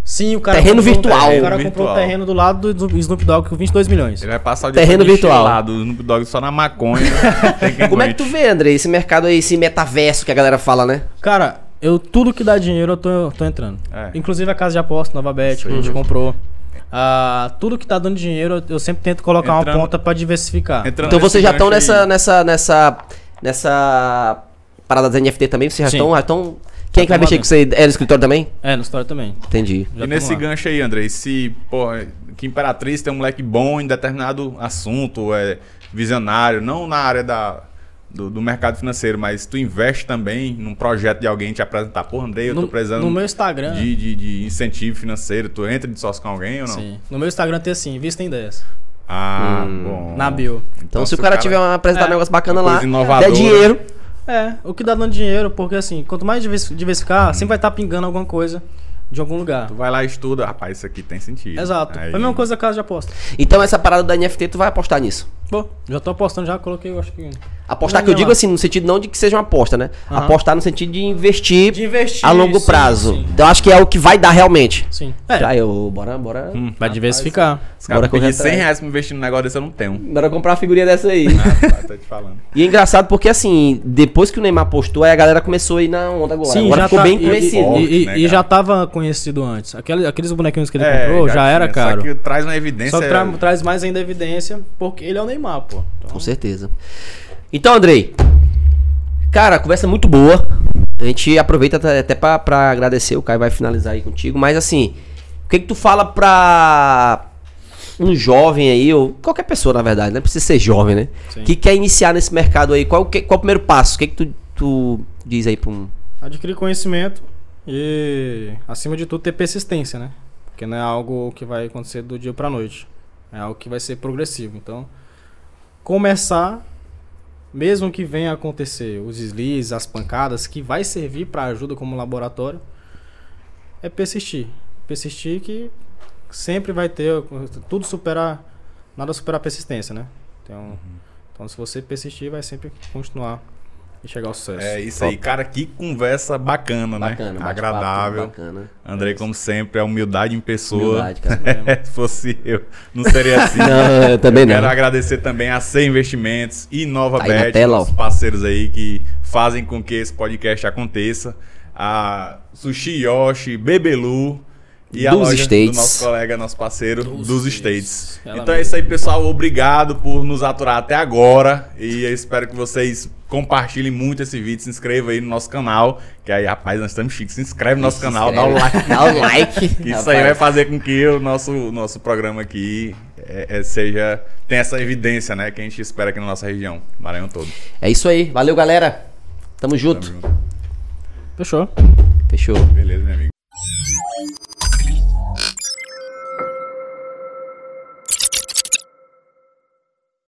Sim, o cara Terreno comprou- virtual. O cara comprou Virtual. um terreno do lado do Snoop Dogg com 22 milhões. Ele vai passar o dia Terreno virtual. enchilado, O Snoop Dogg só na maconha. Quem Como é que tu vê, André, esse mercado aí, esse metaverso que a galera fala, né? Cara, eu tudo que dá dinheiro eu tô, tô entrando. É. Inclusive a casa de aposta, Nova Bet, que a gente comprou. Ah, tudo que tá dando dinheiro, eu- eu sempre tento colocar Entrando- uma ponta pra diversificar. Então vocês já estão nessa, nessa, nessa, nessa parada das NFT também? Vocês já estão... Quem é que vai tamo mexer com você? É no escritório também? É, no história também. Entendi. Já E nesse lá. gancho aí, André, se, pô, que Imperatriz tem um moleque bom em determinado assunto, é visionário, não na área da, do, do mercado financeiro, mas tu investe também num projeto de alguém te apresentar, pô, André, eu tô No, precisando no meu Instagram. de, de, de incentivo financeiro, tu entra de sócio com alguém ou não? Sim. No meu Instagram tem assim, vista em 10. Ah, Hum. bom. Na bio. Então, se o cara, tiver uma, apresentar É, um negócio bacana lá, der dinheiro, É, o que dá dando dinheiro, porque assim, quanto mais divers- diversificar, sempre vai estar pingando alguma coisa de algum lugar. Tu vai lá e estuda, rapaz, isso aqui tem sentido. Exato. Aí- Foi a mesma coisa da casa de aposta. então essa parada da NFT tu vai apostar nisso. Pô, já tô apostando, já coloquei, eu acho que. Apostar Não, que eu não, digo lá. assim, no sentido não de que seja uma aposta, né? Aham. Apostar no sentido de investir, De investir. a longo sim, prazo. Sim. Então eu acho que é o que vai dar realmente. sim. É, Já eu, bora, bora. Hum, vai diversificar. Os caras Bora correr pedir 100 atrás. reais pra investir num negócio desse, eu não tenho. Bora comprar uma figurinha dessa aí. Ah, rapaz, tô te falando. E é engraçado porque assim, depois que o Neymar postou, aí a galera começou a ir na onda agora. Sim, agora já ficou tá, bem e- conhecido. E, e- né, e já tava conhecido antes. Aquele- aqueles bonequinhos que ele É, comprou já, era tinha, caro. Só que traz uma evidência. Só que tra- traz mais ainda evidência, porque ele é o Neymar, pô. Então, Com certeza. Então, Andrei. Cara, a conversa é muito boa. A gente aproveita até pra, pra agradecer. O Caio vai finalizar aí contigo. Mas assim, o que que tu fala pra. um jovem aí, ou qualquer pessoa, na verdade, não precisa ser jovem, né? Sim. Que quer iniciar nesse mercado aí, qual, que- qual o primeiro passo? O que, que tu, tu diz aí pra um. Adquirir conhecimento e, acima de tudo, ter persistência, né? Porque não é algo que vai acontecer do dia pra noite. É algo que vai ser progressivo. Então, começar, mesmo que venha a acontecer os deslizes, as pancadas, que vai servir para ajuda como laboratório, é persistir. Persistir que sempre vai ter, tudo superar, nada supera a persistência, né? Então, então, se você persistir, vai sempre continuar e chegar ao sucesso. É isso Top. aí, cara, que conversa bacana, né? Bacana, Agradável. Bacana. Andrei, como sempre, é humildade em pessoa. Humildade, cara. Se fosse eu, não seria assim. Não, eu também não. Quero agradecer também a C Investimentos e Nova Tá Bet, tela, ó. parceiros aí que fazem com que esse podcast aconteça. A Sushi Yoshi, Bebelu e a Dos loja do States. nosso colega, nosso parceiro dos, Dos States. States. Então é mesma. isso aí, pessoal. Obrigado por nos aturar até agora. E eu espero que vocês compartilhem muito esse vídeo. Se inscreva aí no nosso canal. Que aí, rapaz, nós estamos chiques. Se inscreve no nosso Se canal, inscreve. dá o like. Dá o like. Isso rapaz. aí vai fazer com que o nosso, nosso programa aqui é, é, seja tenha essa evidência, né, que a gente espera aqui na nossa região, Maranhão todo. É isso aí. Valeu, galera. Tamo junto. Tamo junto. Fechou. Fechou. Beleza, meu amigo.